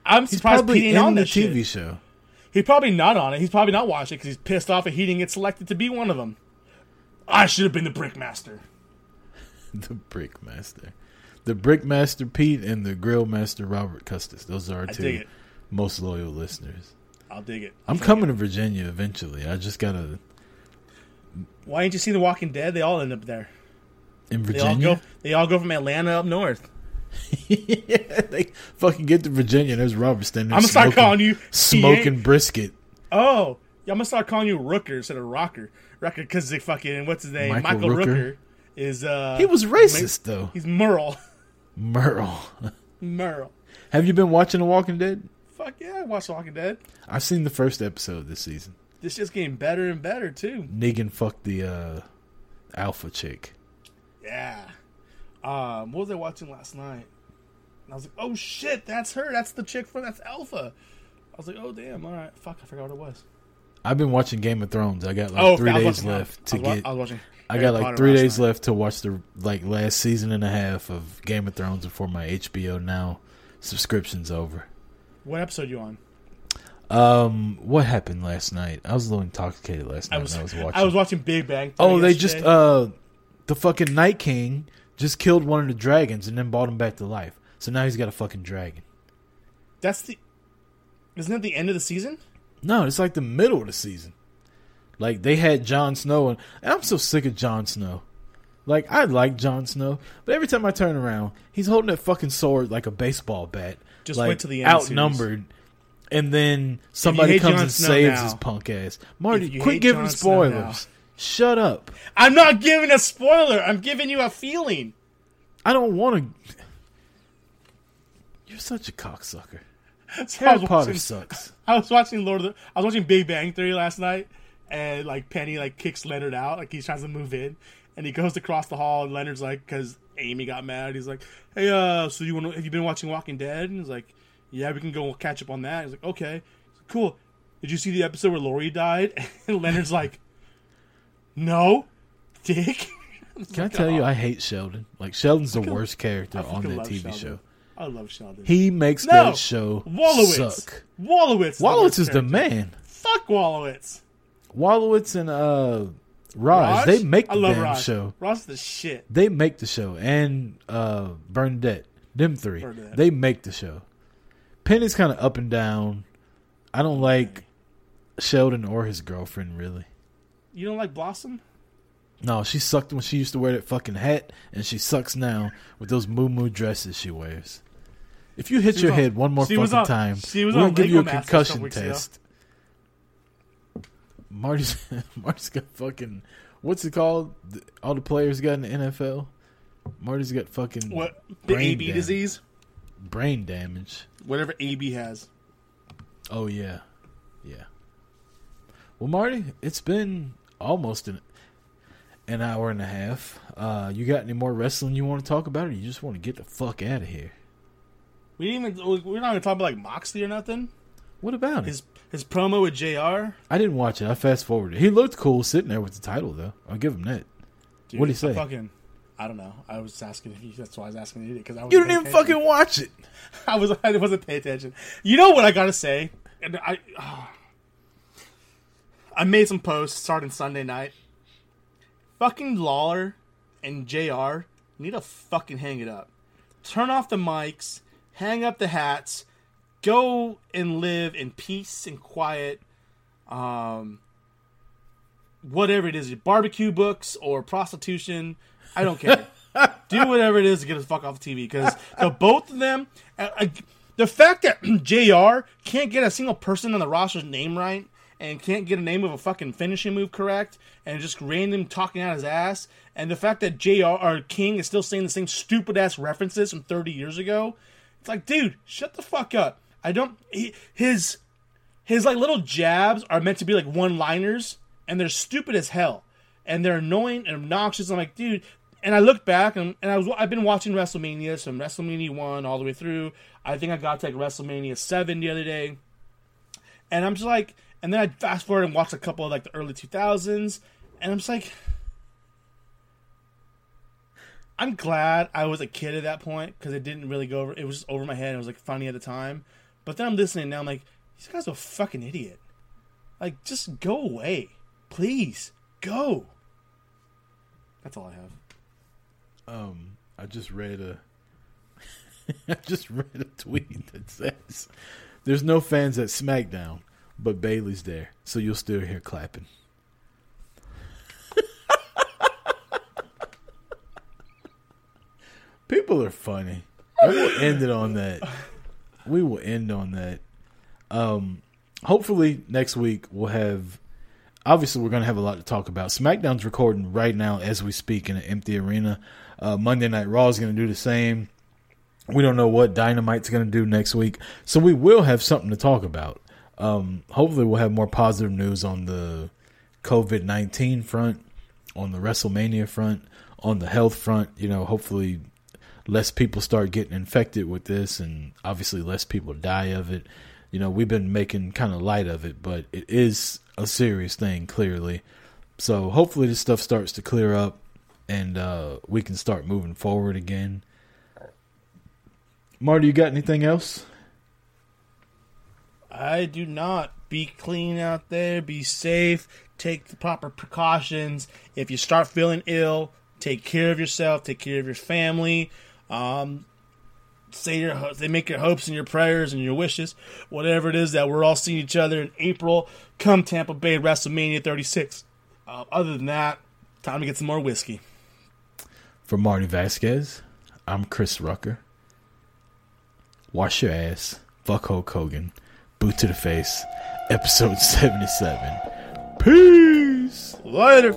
I'm He's surprised probably Pete ain't on the TV shit. show. He's probably not on it. He's probably not watching it because he's pissed off at he didn't get selected to be one of them. I should have been the Brickmaster. The Brickmaster. The Brickmaster Pete and the Grillmaster Robert Custis. Those are our I two most loyal listeners. I'll dig it. I'm coming to Virginia eventually. I just gotta Why ain't you seen The Walking Dead? They all end up there. In They all Virginia. go. They all go from Atlanta up north. yeah, they fucking get to Virginia. and There's Robert standing there I'm gonna start calling you smoking brisket. Oh, yeah, I'm gonna start calling you Rooker instead of Rocker. Rocker because they fucking what's his name? Michael Michael, Rooker? Rooker. is uh He was racist though. He's Merle. Merle. Merle. Have you been watching The Walking Dead? Fuck yeah, I watched Walking Dead. I've seen the first episode this season. This just getting better and better too. Negan fucked the uh, alpha chick. Yeah. Um, what was I watching last night? And I was like, oh shit, that's her. That's the chick from that's Alpha. I was like, oh damn, all right, fuck, I forgot what it was. I've been watching Game of Thrones. I got like oh, three days watching- left to get. I was watching. I got like three days night. left to watch the like last season and a half of Game of Thrones before my HBO Now subscription's over. What episode you on? Um, what happened last night? I was a little intoxicated last night. I was, when I was watching. I was watching Big Bang. Theory oh, they yesterday. just uh, the fucking Night King just killed one of the dragons and then brought him back to life. So now he's got a fucking dragon. That's the. Isn't that the end of the season? No, it's like the middle of the season. Like they had Jon Snow, and, and I'm so sick of Jon Snow. Like I like Jon Snow, but every time I turn around, he's holding that fucking sword like a baseball bat. Just like, wait till the end outnumbered. And then somebody comes Jon and Snow saves now- his punk ass. Marty, quit giving Jon spoilers. Shut up. I'm not giving a spoiler. I'm giving you a feeling. I don't want to. You're such a cocksucker. So Harry was Potter sucks. I was watching Lord of the. I was watching Big Bang Theory last night, and like Penny like kicks Leonard out, like he's trying to move in, and he goes across the hall, and Leonard's like, because Amy got mad, he's like, "Hey, uh, so you want? to Have you been watching Walking Dead?" And he's like, "Yeah, we can go catch up on that." He's like, "Okay, cool." Did you see the episode where Lori died? And Leonard's like, "No, Dick." Can I tell you, I hate Sheldon. Like Sheldon's the worst character on that TV Sheldon. show. I love Sheldon. He makes no, that show Wolowitz. suck. Wolowitz. Wolowitz is the man. Fuck Wolowitz. Wolowitz and uh, Raj, they make the I love damn Raj. show. Raj is the shit. They make the show, and uh, Bernadette, them three, Bernadette. they make the show. Penny's kind of up and down. I don't like Sheldon or his girlfriend really. You don't like Blossom? No, she sucked when she used to wear that fucking hat, and she sucks now with those moo moo dresses she wears. If you hit your on- head one more fucking on- time, we're gonna give you a Lego Masters a concussion weeks ago. test. Marty's Marty's got fucking what's it called? All the players got in the NFL. Marty's got fucking What the AB disease? brain damage. Whatever AB has. Oh yeah, yeah. Well, Marty, it's been almost an. an hour and a half. Uh, you got any more wrestling you want to talk about, or you just want to get the fuck out of here? We didn't even. We're not gonna talk about like Moxley or nothing. What about it? His his promo with Jr. I didn't watch it. I fast forwarded. He looked cool sitting there with the title, though. I'll give him that. What'd he say? I Fucking, I don't know. I was asking if you. That's why I was asking you because I was. You didn't even fucking watch it. I was. I wasn't paying attention. You know what I gotta say? And I. ah. I made some posts starting Sunday night. Fucking Lawler and Jr. need to fucking hang it up. Turn off the mics. Hang up the hats. Go and live in peace and quiet. Um, whatever it is, barbecue books or prostitution. I don't care. Do whatever it is to get us fuck off the TV because the both of them, uh, uh, the fact that Jr. can't get a single person on the roster's name right and can't get a name of a fucking finishing move correct and just random talking out his ass, and the fact that Jr. King is still saying the same stupid ass references from 30 years ago, it's like, dude, shut the fuck up. I don't. He, his his like little jabs are meant to be like one liners and they're stupid as hell and they're annoying and obnoxious i'm like dude and i look back and, and i was i've been watching wrestlemania from wrestlemania 1 all the way through i think i got to like wrestlemania 7 the other day and i'm just like and then i fast forward and watch a couple of like the early 2000s and i'm just like i'm glad i was a kid at that point because it didn't really go over it was just over my head it was like funny at the time but then i'm listening now i'm like this guy's a fucking idiot. Like, just go away. Please. Go. That's all I have. Um, I just read a. I just read a tweet that says, "There's no fans at SmackDown, but Bayley's there, so you'll still hear clapping." People are funny. And we'll end it on that. We will end on that. Um, hopefully next week we'll have. Obviously, we're going to have a lot to talk about. SmackDown's recording right now as we speak in an empty arena. Uh, Monday Night Raw is going to do the same. We don't know what Dynamite's going to do next week, so we will have something to talk about. Um, hopefully, we'll have more positive news on the COVID nineteen front, on the WrestleMania front, on the health front. You know, hopefully, less people start getting infected with this, and obviously, less people die of it you know, we've been making kind of light of it, but it is a serious thing, clearly. So hopefully this stuff starts to clear up and uh, we can start moving forward again. Marty, you got anything else? I do not. Be clean out there. Be safe. Take the proper precautions. If you start feeling ill, take care of yourself. Take care of your family. Um, say your they make your hopes and your prayers and your wishes, whatever it is that we're all seeing each other in April. Come Tampa Bay WrestleMania 36. Uh, other than that, time to get some more whiskey. For Marty Vasquez, I'm Chris Rucker. Wash your ass. Fuck Hulk Hogan. Boot to the face. Episode 77. Peace. Later.